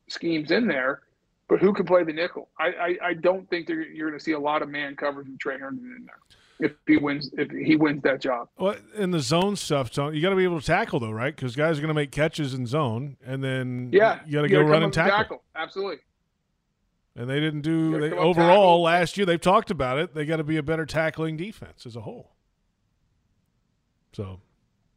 schemes in there, but who can play the nickel? I, I, I don't think you're going to see a lot of man coverage with Tre Herndon in there if he wins if he wins that job. Well, in the zone stuff, so you got to be able to tackle though, right? Because guys are going to make catches in zone, and then yeah, you got to go run and tackle. tackle. Absolutely. And they didn't do they, overall last year. They've talked about it. They got to be a better tackling defense as a whole. So,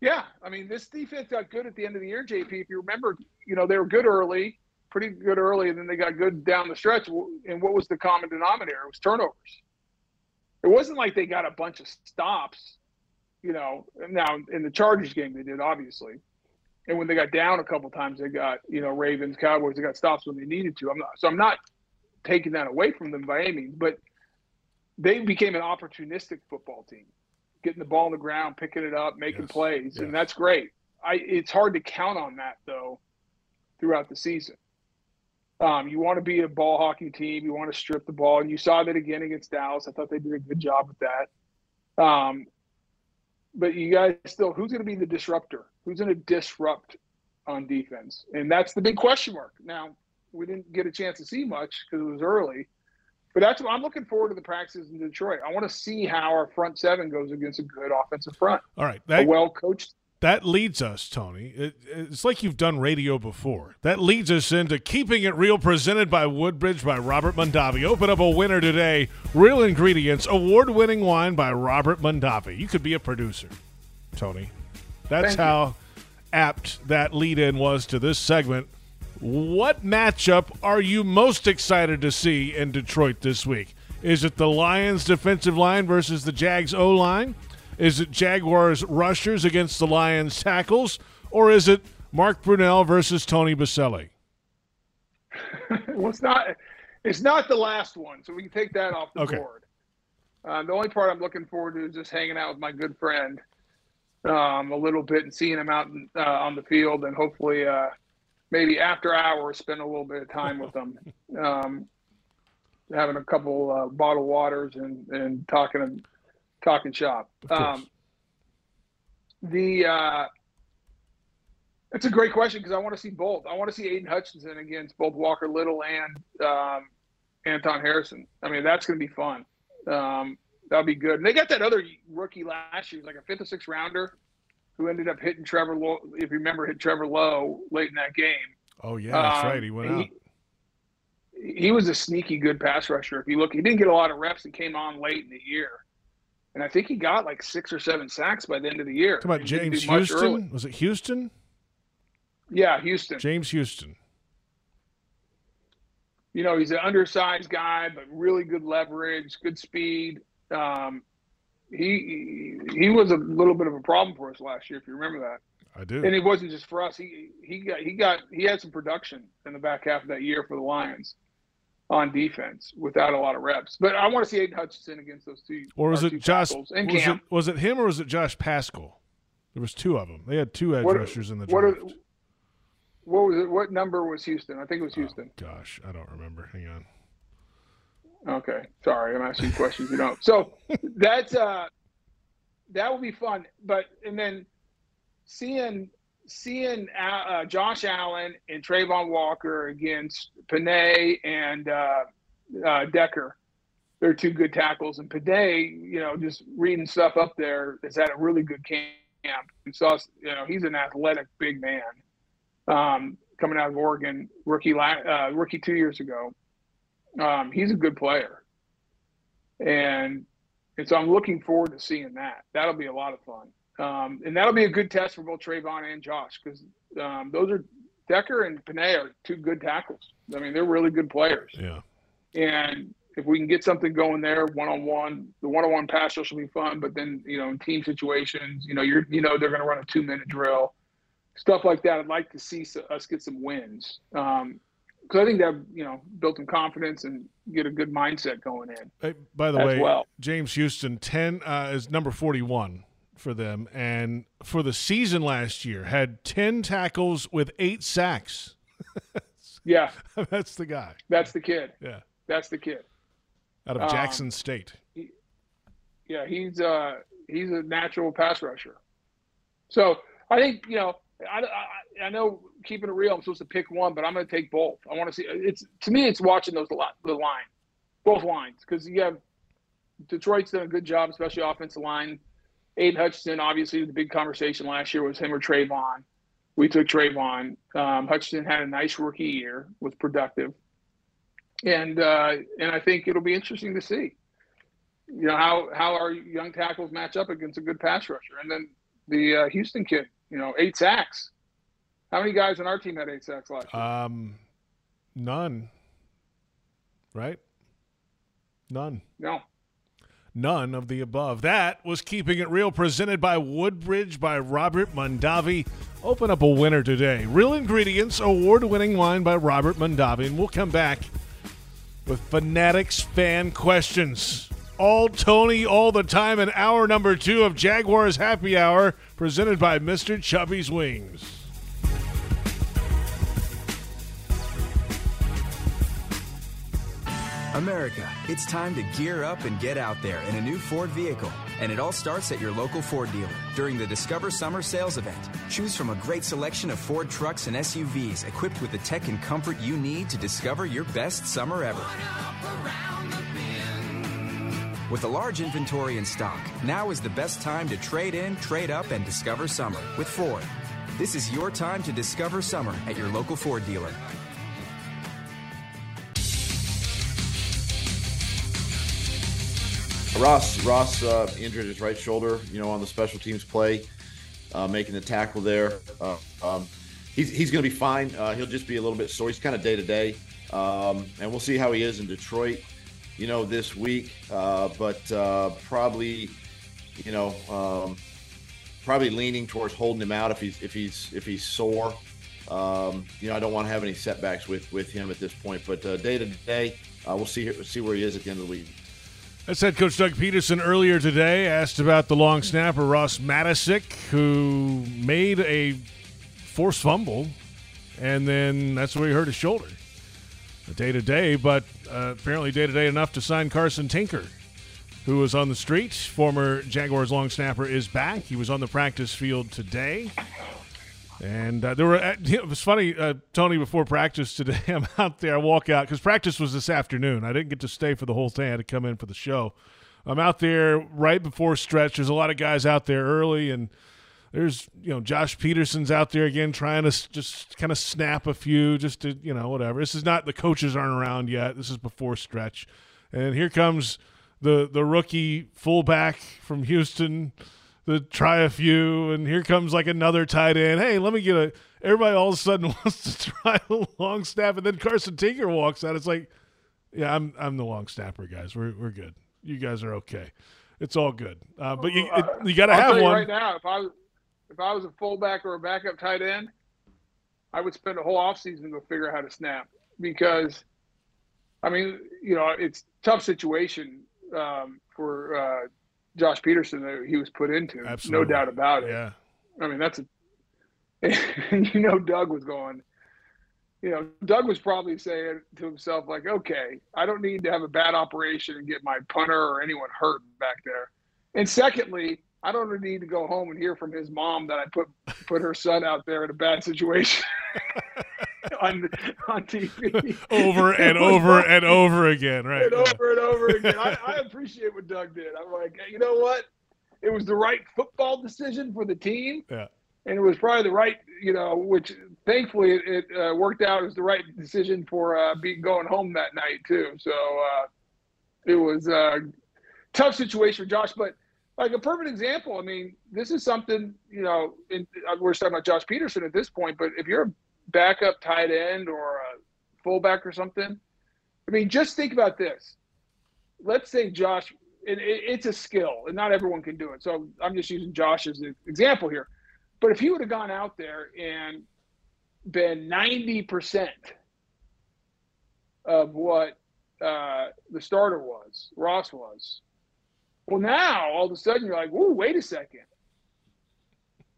yeah, I mean, this defense got good at the end of the year. JP, if you remember, you know they were good early, pretty good early, and then they got good down the stretch. And what was the common denominator? It was turnovers. It wasn't like they got a bunch of stops. You know, now in the Chargers game they did obviously, and when they got down a couple times, they got you know Ravens, Cowboys. They got stops when they needed to. I'm not, so I'm not taking that away from them by any means, but they became an opportunistic football team, getting the ball on the ground, picking it up, making yes. plays, yes. and that's great. I it's hard to count on that though throughout the season. Um, you want to be a ball hockey team. You want to strip the ball, and you saw that again against Dallas. I thought they did a good job with that. Um, but you guys still, who's going to be the disruptor? Who's going to disrupt on defense? And that's the big question mark. Now, we didn't get a chance to see much because it was early. But that's what I'm looking forward to the practices in Detroit. I want to see how our front seven goes against a good offensive front. All right, that, a well coached. That leads us, Tony. It, it's like you've done radio before. That leads us into keeping it real, presented by Woodbridge by Robert Mondavi. Open up a winner today. Real ingredients, award-winning wine by Robert Mondavi. You could be a producer, Tony. That's Thank how you. apt that lead-in was to this segment. What matchup are you most excited to see in Detroit this week? Is it the Lions defensive line versus the Jags O line? Is it Jaguars rushers against the Lions tackles? Or is it Mark Brunell versus Tony Boselli? well, it's not. It's not the last one, so we can take that off the okay. board. Uh, the only part I'm looking forward to is just hanging out with my good friend um, a little bit and seeing him out uh, on the field, and hopefully uh, maybe after hours, spend a little bit of time with them, um, having a couple uh, bottled waters and and talking talking shop. Um, the uh, it's a great question because I want to see both. I want to see Aidan Hutchinson against both Walker Little and um, Anton Harrison. I mean, that's going to be fun. Um, that'll be good. And they got that other rookie last year, was like a fifth or sixth rounder who ended up hitting Trevor Lowe, if you remember, hit Trevor Lowe late in that game. Oh yeah, that's um, right. He went he, out. He was a sneaky good pass rusher. If you look, he didn't get a lot of reps and came on late in the year. And I think he got like six or seven sacks by the end of the year. Talk about James. Houston. Was it Houston? Yeah, Houston. James Houston. you know, he's an undersized guy, but really good leverage, good speed. Um, he he was a little bit of a problem for us last year, if you remember that. I do. And it wasn't just for us. He he got he got he had some production in the back half of that year for the Lions on defense without a lot of reps. But I want to see Aidan Hutchinson against those two. or was it Josh? Was it, was it him or was it Josh Paschal? There was two of them. They had two edge What- rushers in the what are- draft. What was it? What number was Houston? I think it was Houston. Oh, gosh, I don't remember. Hang on. Okay, sorry, I'm asking questions you don't. So that's uh, that will be fun. But and then seeing seeing uh, uh, Josh Allen and Travon Walker against Penei and uh, uh, Decker, they're two good tackles. And Penei, you know, just reading stuff up there, has had a really good camp. And saw, you know, he's an athletic big man. Um, coming out of Oregon, rookie la- uh, rookie two years ago. Um, he's a good player, and and so I'm looking forward to seeing that. That'll be a lot of fun, um, and that'll be a good test for both Travon and Josh because um, those are Decker and Penei are two good tackles. I mean, they're really good players, Yeah. and if we can get something going there, one on one, the one on one pass rush will be fun. But then you know, in team situations, you know, you're you know they're going to run a two minute drill, stuff like that. I'd like to see us get some wins. Um, because I think that you know built some confidence and get a good mindset going in. Hey, by the way, well. James Houston ten uh, is number forty-one for them, and for the season last year had ten tackles with eight sacks. Yeah, That's the guy. that's the kid. Yeah, That's the kid. out of Um, Jackson State. Yeah, he's uh he's a natural pass rusher. So I think you know I, I, I know keeping it real. I'm supposed to pick one, but I'm going to take both. I want to see. It's to me, it's watching those li- the line, both lines, because you have Detroit's done a good job, especially offensive line. Aidan Hutchinson, obviously, the big conversation last year was him or Travon. We took Travon. Um, Hutchinson had a nice rookie year, was productive, and uh, and I think it'll be interesting to see you know how how our young tackles match up against a good pass rusher, and then the uh, Houston kid, you know, eight sacks. How many guys on our team had eight sacks last year? Um, none. Right? None. no. None of the above. That was Keeping It Real, presented by Woodbridge by Robert Mondavi. Open up a winner today. Real Ingredients, award winning wine by Robert Mondavi. And we'll come back with Fanatics fan questions. All Tony, all the time, in hour number two of Jaguars Happy Hour, presented by Mr. Chubby's Wings. America, it's time to gear up and get out there in a new Ford vehicle. And it all starts at your local Ford dealer during the Discover Summer Sales Event. Choose from a great selection of Ford trucks and SUVs equipped with the tech and comfort you need to discover your best summer ever. With a large inventory in stock, now is the best time to trade in, trade up, and discover summer with Ford. This is your time to discover summer at your local Ford dealer. Ross Ross uh, injured his right shoulder, you know, on the special teams play, uh, making the tackle there. Uh, um, he's he's going to be fine. Uh, he'll just be a little bit sore. He's kind of day to day, Um, and we'll see how he is in Detroit, you know, this week. Uh, but uh, probably, you know, um, probably leaning towards holding him out if he's if he's if he's sore. Um, you know, I don't want to have any setbacks with with him at this point. But day to day, we'll see see where he is at the end of the week. That's head coach Doug Pederson earlier today asked about the long snapper Ross Matiscik, who made a forced fumble, and then that's where he hurt his shoulder. Day to day, but uh, apparently day to day enough to sign Carson Tinker, who was on the street. Former Jaguars long snapper is back. He was on the practice field today. And uh, there were it was funny, uh, Tony. Before practice today, I'm out there. I walk out because practice was this afternoon. I didn't get to stay for the whole thing. I had to come in for the show. I'm out there right before stretch. There's a lot of guys out there early, and there's you know Josh Pederson's out there again trying to just kind of snap a few, just to you know whatever. This is not the coaches aren't around yet. This is before stretch, and here comes the the rookie fullback from Houston to try a few, and here comes like another tight end. Hey, let me get a. Everybody all of a sudden wants to try a long snap, and then Carson Tinker walks out. It's like, yeah, I'm I'm the long snapper, guys. We're we're good. You guys are okay. It's all good. Uh, but you it, you got to have one. right now. If I was if I was a fullback or a backup tight end, I would spend a whole offseason to go figure out how to snap because, I mean, you know, it's tough situation um, for uh, Josh Pederson that he was put into. Absolutely. No doubt about it. Yeah. I mean, that's a. you know, Doug was going. You know, Doug was probably saying to himself, like, "Okay, I don't need to have a bad operation and get my punter or anyone hurt back there." And secondly, I don't need to go home and hear from his mom that I put put her son out there in a bad situation on on TV over and over and over again, right? and over and over again. I, I appreciate what Doug did. I'm like, you know what? It was the right football decision for the team, Yeah. and it was probably the right, you know, which thankfully it, it uh, worked out. It was the right decision for uh, being going home that night too. So uh, it was a tough situation for Josh, but like a perfect example. I mean, this is something you know. In, we're talking about Josh Pederson at this point, but if you're a backup tight end or a fullback or something, I mean, just think about this. Let's say Josh, it, it, it's a skill, and not everyone can do it. So I'm just using Josh as an example here. But if he would have gone out there and been 90% of what uh, the starter was, Ross was, well, now all of a sudden you're like, "Whoa, wait a second.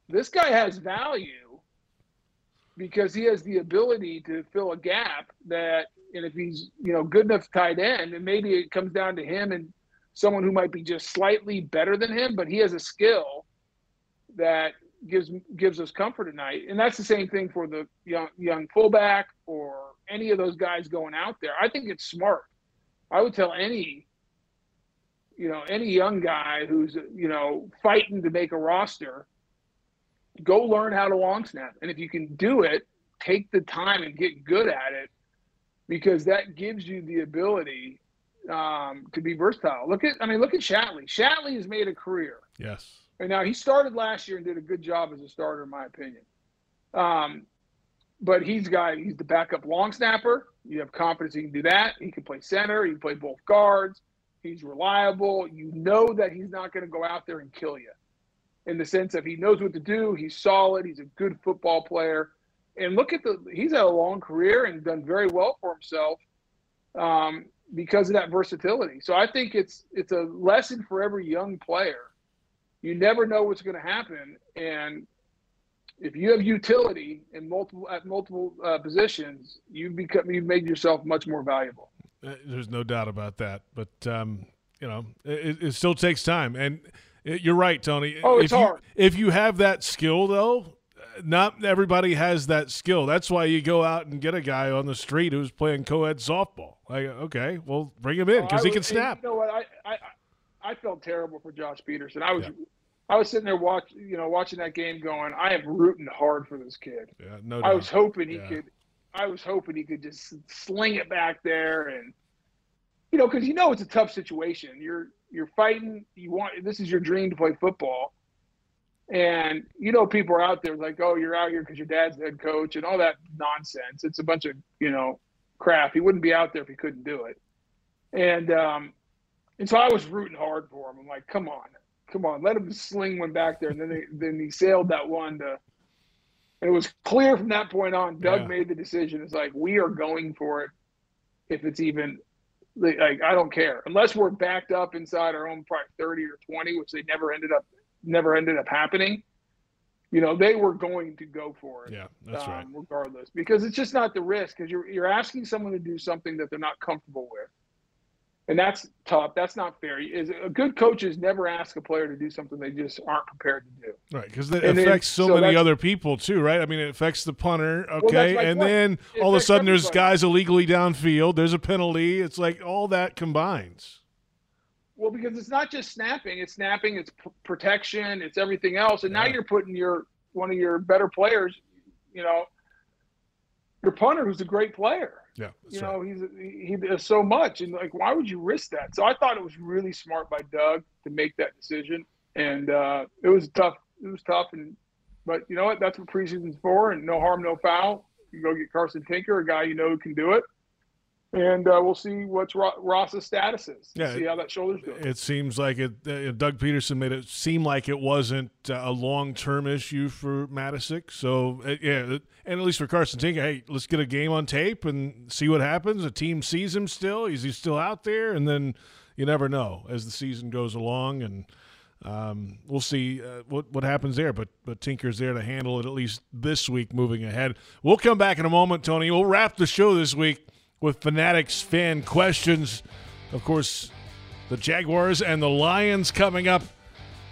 This guy has value because he has the ability to fill a gap that, and if he's you know good enough tight end, and maybe it comes down to him and someone who might be just slightly better than him, but he has a skill that gives gives us comfort at night. And that's the same thing for the young young fullback or any of those guys going out there. I think it's smart. I would tell any you know any young guy who's you know fighting to make a roster go learn how to long snap and if you can do it take the time and get good at it because that gives you the ability um, to be versatile look at i mean look at shatley shatley has made a career Yes. and now he started last year and did a good job as a starter, in my opinion. Um, but he's got he's the backup long snapper. You have confidence he can do that. He can play center. He can play both guards. He's reliable. You know that he's not going to go out there and kill you, in the sense of he knows what to do. He's solid. He's a good football player. And look at the he's had a long career and done very well for himself um, because of that versatility. So I think it's it's a lesson for every young player you never know what's going to happen and if you have utility in multiple at multiple uh, positions you become you've made yourself much more valuable Uh, There's no doubt about that. But um, you know, it, it still takes time, and you're right, Tony. Oh, it's if you, hard. If you have that skill, though, not everybody has that skill. That's why you go out and get a guy on the street who's playing co-ed softball. Like, okay, well, bring him in because I he can snap. you know what I, I I felt terrible for Josh Pederson I was I was sitting there watch you know watching that game going I am rooting hard for this kid Yeah, no Doubt. I was hoping he Yeah. could. I was hoping he could just sling it back there, and you know, because you know it's a tough situation. You're you're fighting. You want this is your dream to play football, and you know people are out there like, oh, you're out here because your dad's the head coach and all that nonsense. It's a bunch of you know crap. He wouldn't be out there if he couldn't do it, and um, and so I was rooting hard for him. I'm like, come on, come on, let him sling one back there, and then they, then he sailed that one to and it was clear from that point on, Doug Yeah. made the decision. It's like we are going for it. If it's even like I don't care unless we're backed up inside our own probably thirty or twenty, which they never ended up never ended up happening. You know, they were going to go for it. Yeah, that's right. um, Regardless, because it's just not the risk. Because you're you're asking someone to do something that they're not comfortable with, and that's tough. That's not fair. Is a good coaches never ask a player to do something they just aren't prepared to do. Right, because it And then- affects so, so many other people too, right? I mean, it affects the punter, okay, my and point. then It all of a sudden there's guys illegally downfield. There's a penalty. It's like all that combines. Well, because it's not just snapping; it's snapping, it's p- protection, it's everything else. And now you're putting your one of your better players, you know, punter, who's a great player. Yeah, You right. know, he's he does so much, and like, why would you risk that? So I thought it was really smart by Doug to make that decision, and uh, it was tough. It was tough, and but you know what? That's what preseason's for, and no harm, no foul. You go get Carson Tinker, a guy you know who can do it, and uh, we'll see what's Ross's status is. Yeah, see how that shoulder's doing. It seems like it. Uh, Doug Pederson made it seem like it wasn't uh, a long term issue for Matiscik. So uh, yeah, and at least for Carson Tinker, hey, let's get a game on tape and see what happens. A team sees him still. Is he still out there? And then you never know as the season goes along, and um, we'll see uh, what what happens there. But but Tinker's there to handle it at least this week. Moving ahead, we'll come back in a moment, Tony. We'll wrap the show this week with Fanatics fan questions. Of course, the Jaguars and the Lions coming up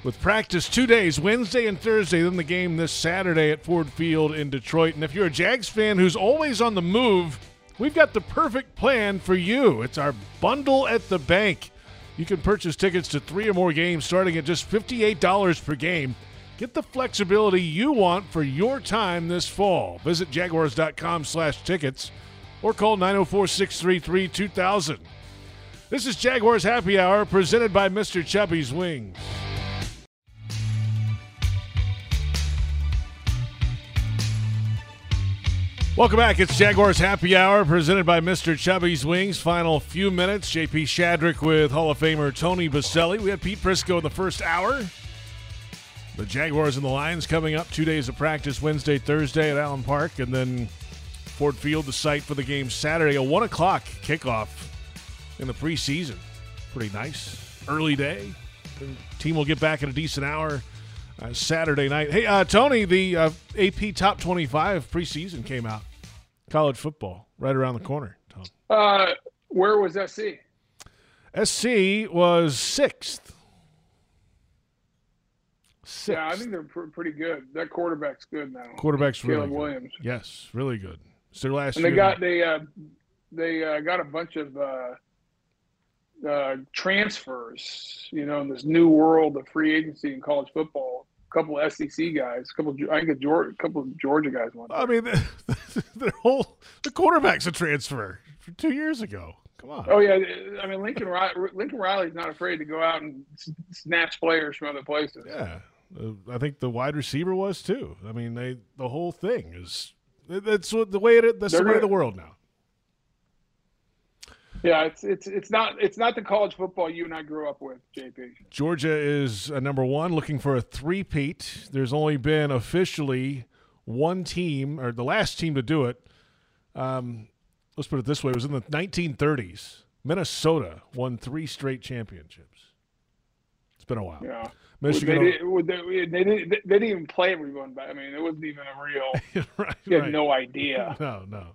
with practice two days, Wednesday and Thursday, then the game this Saturday at Ford Field in Detroit. And if you're a Jags fan who's always on the move, we've got the perfect plan for you. It's our bundle at the bank. You can purchase tickets to three or more games starting at just $58 per game. Get the flexibility you want for your time this fall. Visit jaguars.com slash tickets or call 904-633-2000. This is Jaguars Happy Hour presented by Mr. Chubby's Wings. Welcome back. It's Jaguars Happy Hour presented by Mr. Chubby's Wings. Final few minutes. JP Shadrick with Hall of Famer Tony Boselli. We had Pete Prisco in the first hour. The Jaguars and the Lions coming up. Two days of practice Wednesday, Thursday at Allen Park, and then Ford Field, the site for the game Saturday. A 1 o'clock kickoff in the preseason. Pretty nice. Early day. The team will get back in a decent hour uh, Saturday night. Hey, uh, Tony, the uh, AP Top 25 preseason came out. College football right around the corner. Tom. Uh, where was SC? SC was sixth. Sixth. Yeah, I think they're pr- pretty good. That quarterback's good now. Quarterback's really good. Williams. Yes, really good. It's their last And they year. got they uh, they uh, got a bunch of uh, uh, transfers. You know, in this new world of free agency in college football. A couple of SEC guys, a couple. Of, I think a, Georgia, a couple of Georgia guys won. I mean, their whole the quarterback's a transfer from two years ago. Come on. Oh yeah, I mean Lincoln Riley, Lincoln Riley's not afraid to go out and snatch players from other places. Yeah, uh, I think the wide receiver was too. I mean, they the whole thing is that's what the way it that's They're the way gonna- the world now. Yeah, it's it's it's not it's not the college football you and I grew up with, JP. Georgia is uh, number one, looking for a three-peat. There's only been officially one team, or the last team to do it. Um, let's put it this way: it was in the 1930s. Minnesota won three straight championships. Been a while. Yeah, Michigan, they, did, would they, they, didn't, they didn't even play everyone back. I mean, it wasn't even a real. right, You had right. no idea. No, no.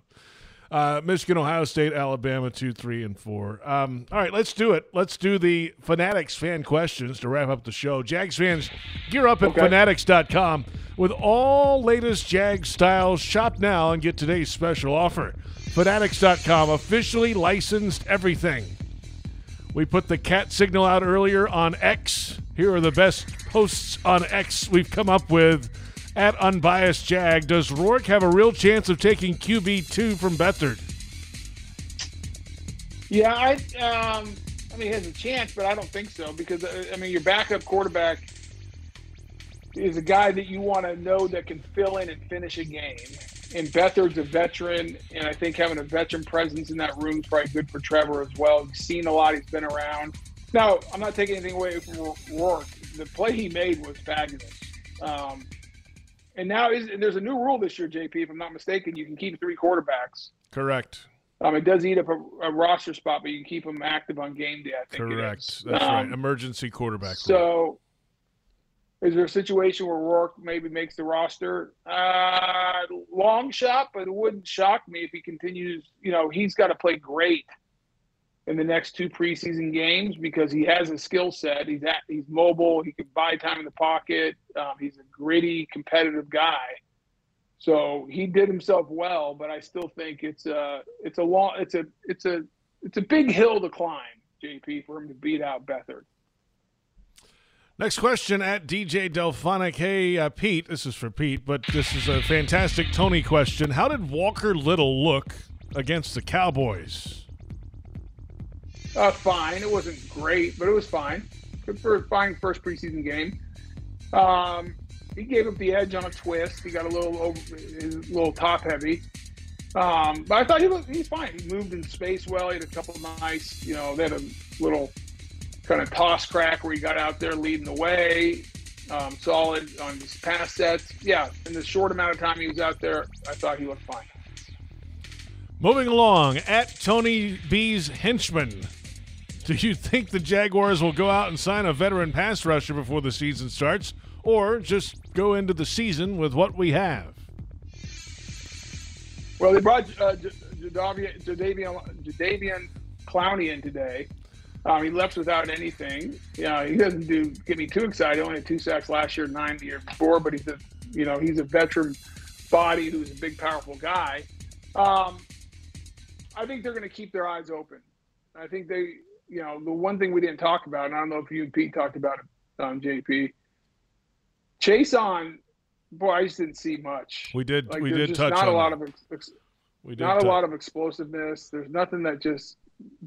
Uh, Michigan, Ohio State, Alabama, two, three, and four. Um, all right, let's do it. Let's do the Fanatics fan questions to wrap up the show. Jags fans, gear up at Okay. fanatics.com with all latest Jags styles. Shop now and get today's special offer. Fanatics.com, officially licensed everything. We put the cat signal out earlier on X. Here are the best posts on X we've come up with. At Unbiased Jag, does Rourke have a real chance of taking QB2 from Beathard? Yeah, I um, I mean, he has a chance, but I don't think so because uh, I mean, your backup quarterback is a guy that you want to know that can fill in and finish a game. And Beathard's a veteran, and I think having a veteran presence in that room is probably good for Trevor as well. He's seen a lot. He's been around. Now, I'm not taking anything away from Rourke. The play he made was fabulous. Um, and now is, and there's a new rule this year, JP. If I'm not mistaken, you can keep three quarterbacks. Correct. Um, it does eat up a, a roster spot, but you can keep them active on game day. I think Correct. That's Um, right. Emergency quarterback. So, is there a situation where Rourke maybe makes the roster? Uh, long shot, but it wouldn't shock me if he continues. You know, he's got to play great in the next two preseason games because he has a skill set. He's at, he's mobile. He can buy time in the pocket. Um, he's a gritty, competitive guy. So he did himself well, but I still think it's a it's a long it's a it's a it's a big hill to climb, JP, for him to beat out Beathard. Next question at DJ Delphonic. Hey, uh, Pete, this is for Pete, but this is a fantastic Tony question. How did Walker Little look against the Cowboys? Uh, fine. It wasn't great, but it was fine. Good for a fine first preseason game. Um, he gave up the edge on a twist. He got a little over, his little top heavy. Um, but I thought he looked he's fine. He moved in space well. He had a couple nice, you know, they had a little kind of toss crack where he got out there leading the way. Um, solid on his pass sets. Yeah, in the short amount of time he was out there, I thought he looked fine. Moving along, at Tony B's henchman. Do you think the Jaguars will go out and sign a veteran pass rusher before the season starts, or just go into the season with what we have? Well, they brought uh, Jadeveon, Jadeveon Clowney in today. Um, he left without anything. You know, he doesn't do get me too excited. Only had two sacks last year, nine the year before. But he's a, you know, he's a veteran body who's a big, powerful guy. Um, I think they're going to keep their eyes open. I think they, you know, the one thing we didn't talk about, and I don't know if you and Pete talked about it, um, JP. Chaisson, boy, I just didn't see much. We did. Like, we did touch not on a lot that. of ex- ex- we did not a lot of explosiveness. There's nothing that just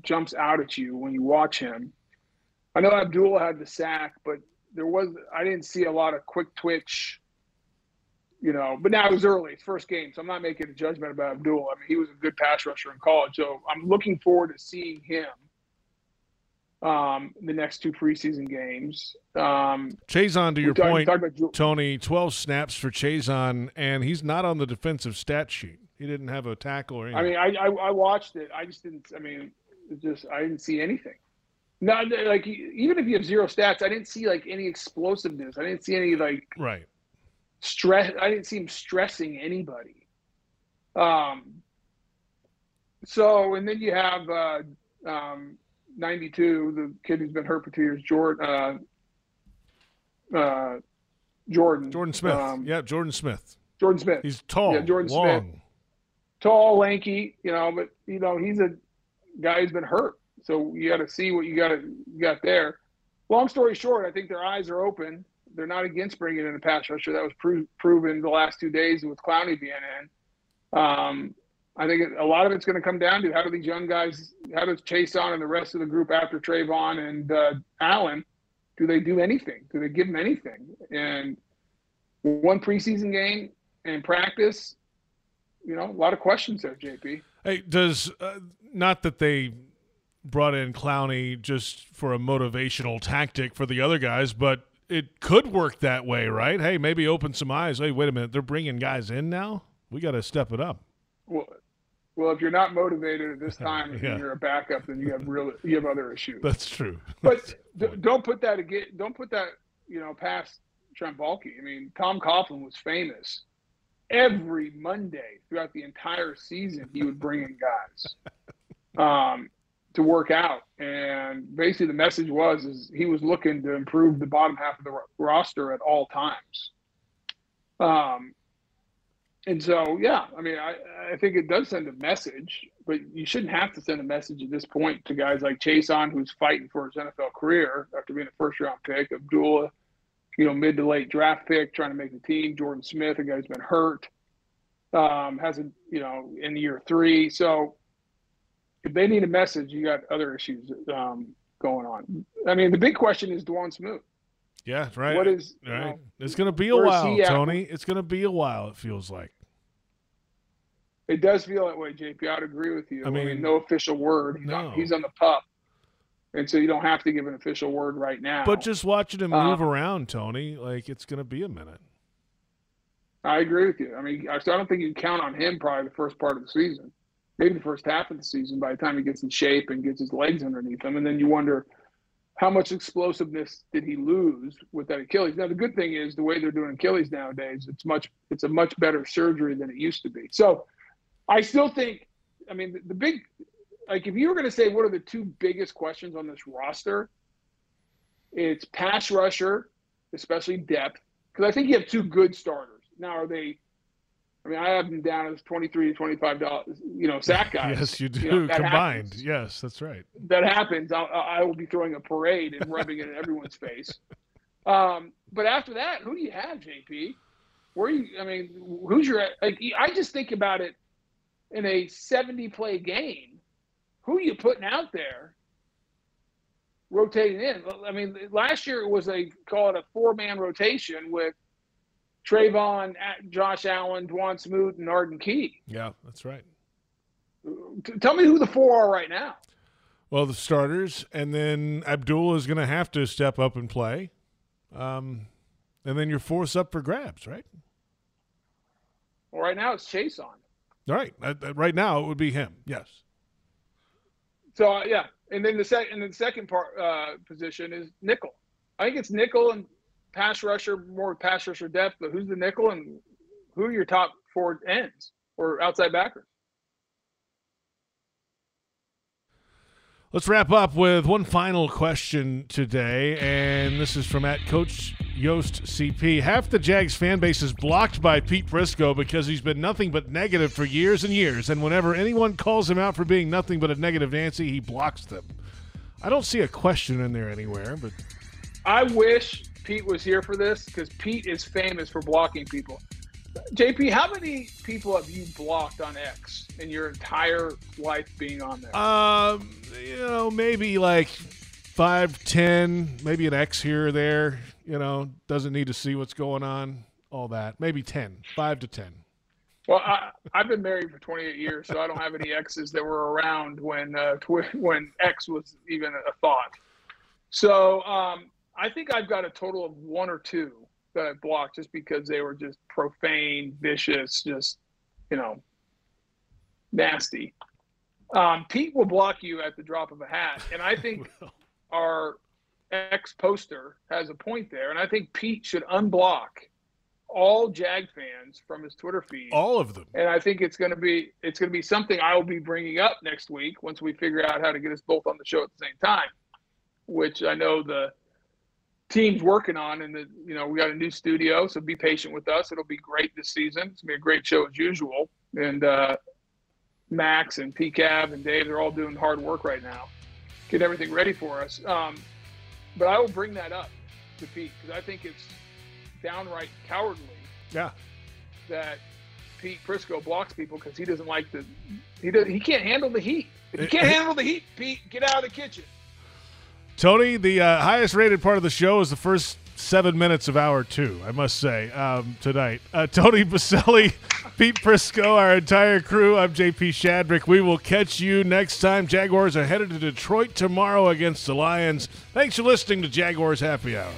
jumps out at you when you watch him. I know Abdul had the sack, but there was I didn't see a lot of quick twitch. You know, but now it was early, it's first game, so I'm not making a judgment about Abdul. I mean, he was a good pass rusher in college, so I'm looking forward to seeing him um, the next two preseason games. Um, Chaisson, to your we point, about Tony, 12 snaps for Chaisson, and he's not on the defensive stat sheet. He didn't have a tackle or anything. I mean, I, I I watched it. I just didn't. I mean, just I didn't see anything. Not like even if you have zero stats, I didn't see like any explosiveness. I didn't see any like right. stress. I didn't see him stressing anybody. Um. So and then you have uh, um, ninety two, the kid who's been hurt for two years, Jordan. Uh, uh, Jordan. Jordan Smith. Um, yeah, Jordan Smith. Jordan Smith. He's tall, Yeah, Jordan Smith. tall, lanky, you know, but you know he's a guy who's been hurt, so you got to see what you got you got there. Long story short, I think their eyes are open. They're not against bringing in a pass rusher. That was pro- proven the last two days with Clowney being in. Um, I think a lot of it's going to come down to how do these young guys, how does Chaisson and the rest of the group after Travon and uh, Allen, do they do anything? Do they give them anything? And one preseason game and practice, you know, a lot of questions there, JP. Hey, does uh, not that they brought in Clowney just for a motivational tactic for the other guys, but it could work that way, right? Hey, maybe open some eyes. Hey, wait a minute, they're bringing guys in now. We got to step it up. Well, well, if you're not motivated at this time Yeah. and you're a backup, then you have real you have other issues. That's true. But d- don't put that again. Don't put that you know past Trent Baalke. I mean, Tom Coughlin was famous. Every Monday throughout the entire season, he would bring in guys um, to work out, and basically the message was is he was looking to improve the bottom half of the ro- roster at all times. Um, and so, yeah, I mean, I, I think it does send a message, but you shouldn't have to send a message at this point to guys like Chaisson, who's fighting for his NFL career after being a first round pick, Abdullah, you know, mid to late draft pick, trying to make the team, Jordan Smith, a guy who's been hurt, um, hasn't, you know, in year three. So if they need a message, you got other issues um, going on. I mean, the big question is Dawuane Smoot. Yeah, right. What is, you right? know, it's going to be a while, at? Tony. It's going to be a while. It feels like. It does feel that way, JP. I'd agree with you. I mean, no official word. He's, no. on, he's on the pup, and so you don't have to give an official word right now. But just watching him move uh, around, Tony, like it's going to be a minute. I agree with you. I mean, I- so I don't think you can count on him probably the first part of the season, maybe the first half of the season. By the time he gets in shape and gets his legs underneath him, and then you wonder how much explosiveness did he lose with that Achilles. Now the good thing is the way they're doing Achilles nowadays, it's much it's a much better surgery than it used to be. So I still think, I mean, the, the big like if you were going to say what are the two biggest questions on this roster, it's pass rusher, especially depth, because I think you have two good starters. Now, are they? I mean, I have them down as twenty-three to twenty-five dollars, you know, sack guys. yes, you do know, that combined. happens. Yes, that's right. That happens. I'll, I will be throwing a parade and rubbing it in everyone's face. Um, but after that, who do you have, JP? Where you? I mean, who's your? Like, I just think about it in a seventy play game. Who are you putting out there? Rotating in. I mean, last year it was a call it a four man rotation with Travon, Josh Allen, Dawuane Smoot, and Arden Key. Yeah, that's right. Tell me who the four are right now. Well, the starters, and then Abdul is going to have to step up and play. Um, and then your fourth's up for grabs, right? Well, right now it's Chaisson. All right. Uh, right now it would be him. Yes. So uh, yeah, and then the second and the second part uh, position is nickel. I think it's nickel and pass rusher, more pass rusher depth. But who's the nickel and who are your top four ends or outside backers? Let's wrap up with one final question today, and this is from at Coach Yost CP. Half the Jags fan base is blocked by Pete Prisco because he's been nothing but negative for years and years, and whenever anyone calls him out for being nothing but a negative Nancy, he blocks them. I don't see a question in there anywhere, but I wish Pete was here for this because Pete is famous for blocking people. JP, how many people have you blocked on X in your entire life being on there? Um, you know, maybe like five, ten, maybe an X here or there. You know, doesn't need to see what's going on. All that, maybe ten, five to ten. Well, I, have been married for 28 years, so I don't have any exes that were around when uh, tw- when X was even a thought. So um, I think I've got a total of one or two that I blocked just because they were just profane, vicious, just you know, nasty. Um, Pete will block you at the drop of a hat, and I think our ex poster has a point there, and I think Pete should unblock all Jag fans from his Twitter feed. All of them. And I think it's going to be it's going to be something I will be bringing up next week once we figure out how to get us both on the show at the same time, which I know the team's working on and the you know we got a new studio so be patient with us. It'll be great this season. It's gonna be a great show as usual. And uh, max and pcav and dave they're all doing hard work right now. Get everything ready for us. Um, but i will bring that up to pete because i think it's downright cowardly yeah. that pete prisco blocks people because he doesn't like the he does he can't handle the heat. If you can't handle the heat pete. Get out of the kitchen Tony, the uh, highest rated part of the show is the first seven minutes of hour two, I must say, um, tonight. Uh, Tony Boselli, Pete Prisco, our entire crew. I'm JP Shadrick. We will catch you next time. Jaguars are headed to Detroit tomorrow against the Lions. Thanks for listening to Jaguars Happy Hour.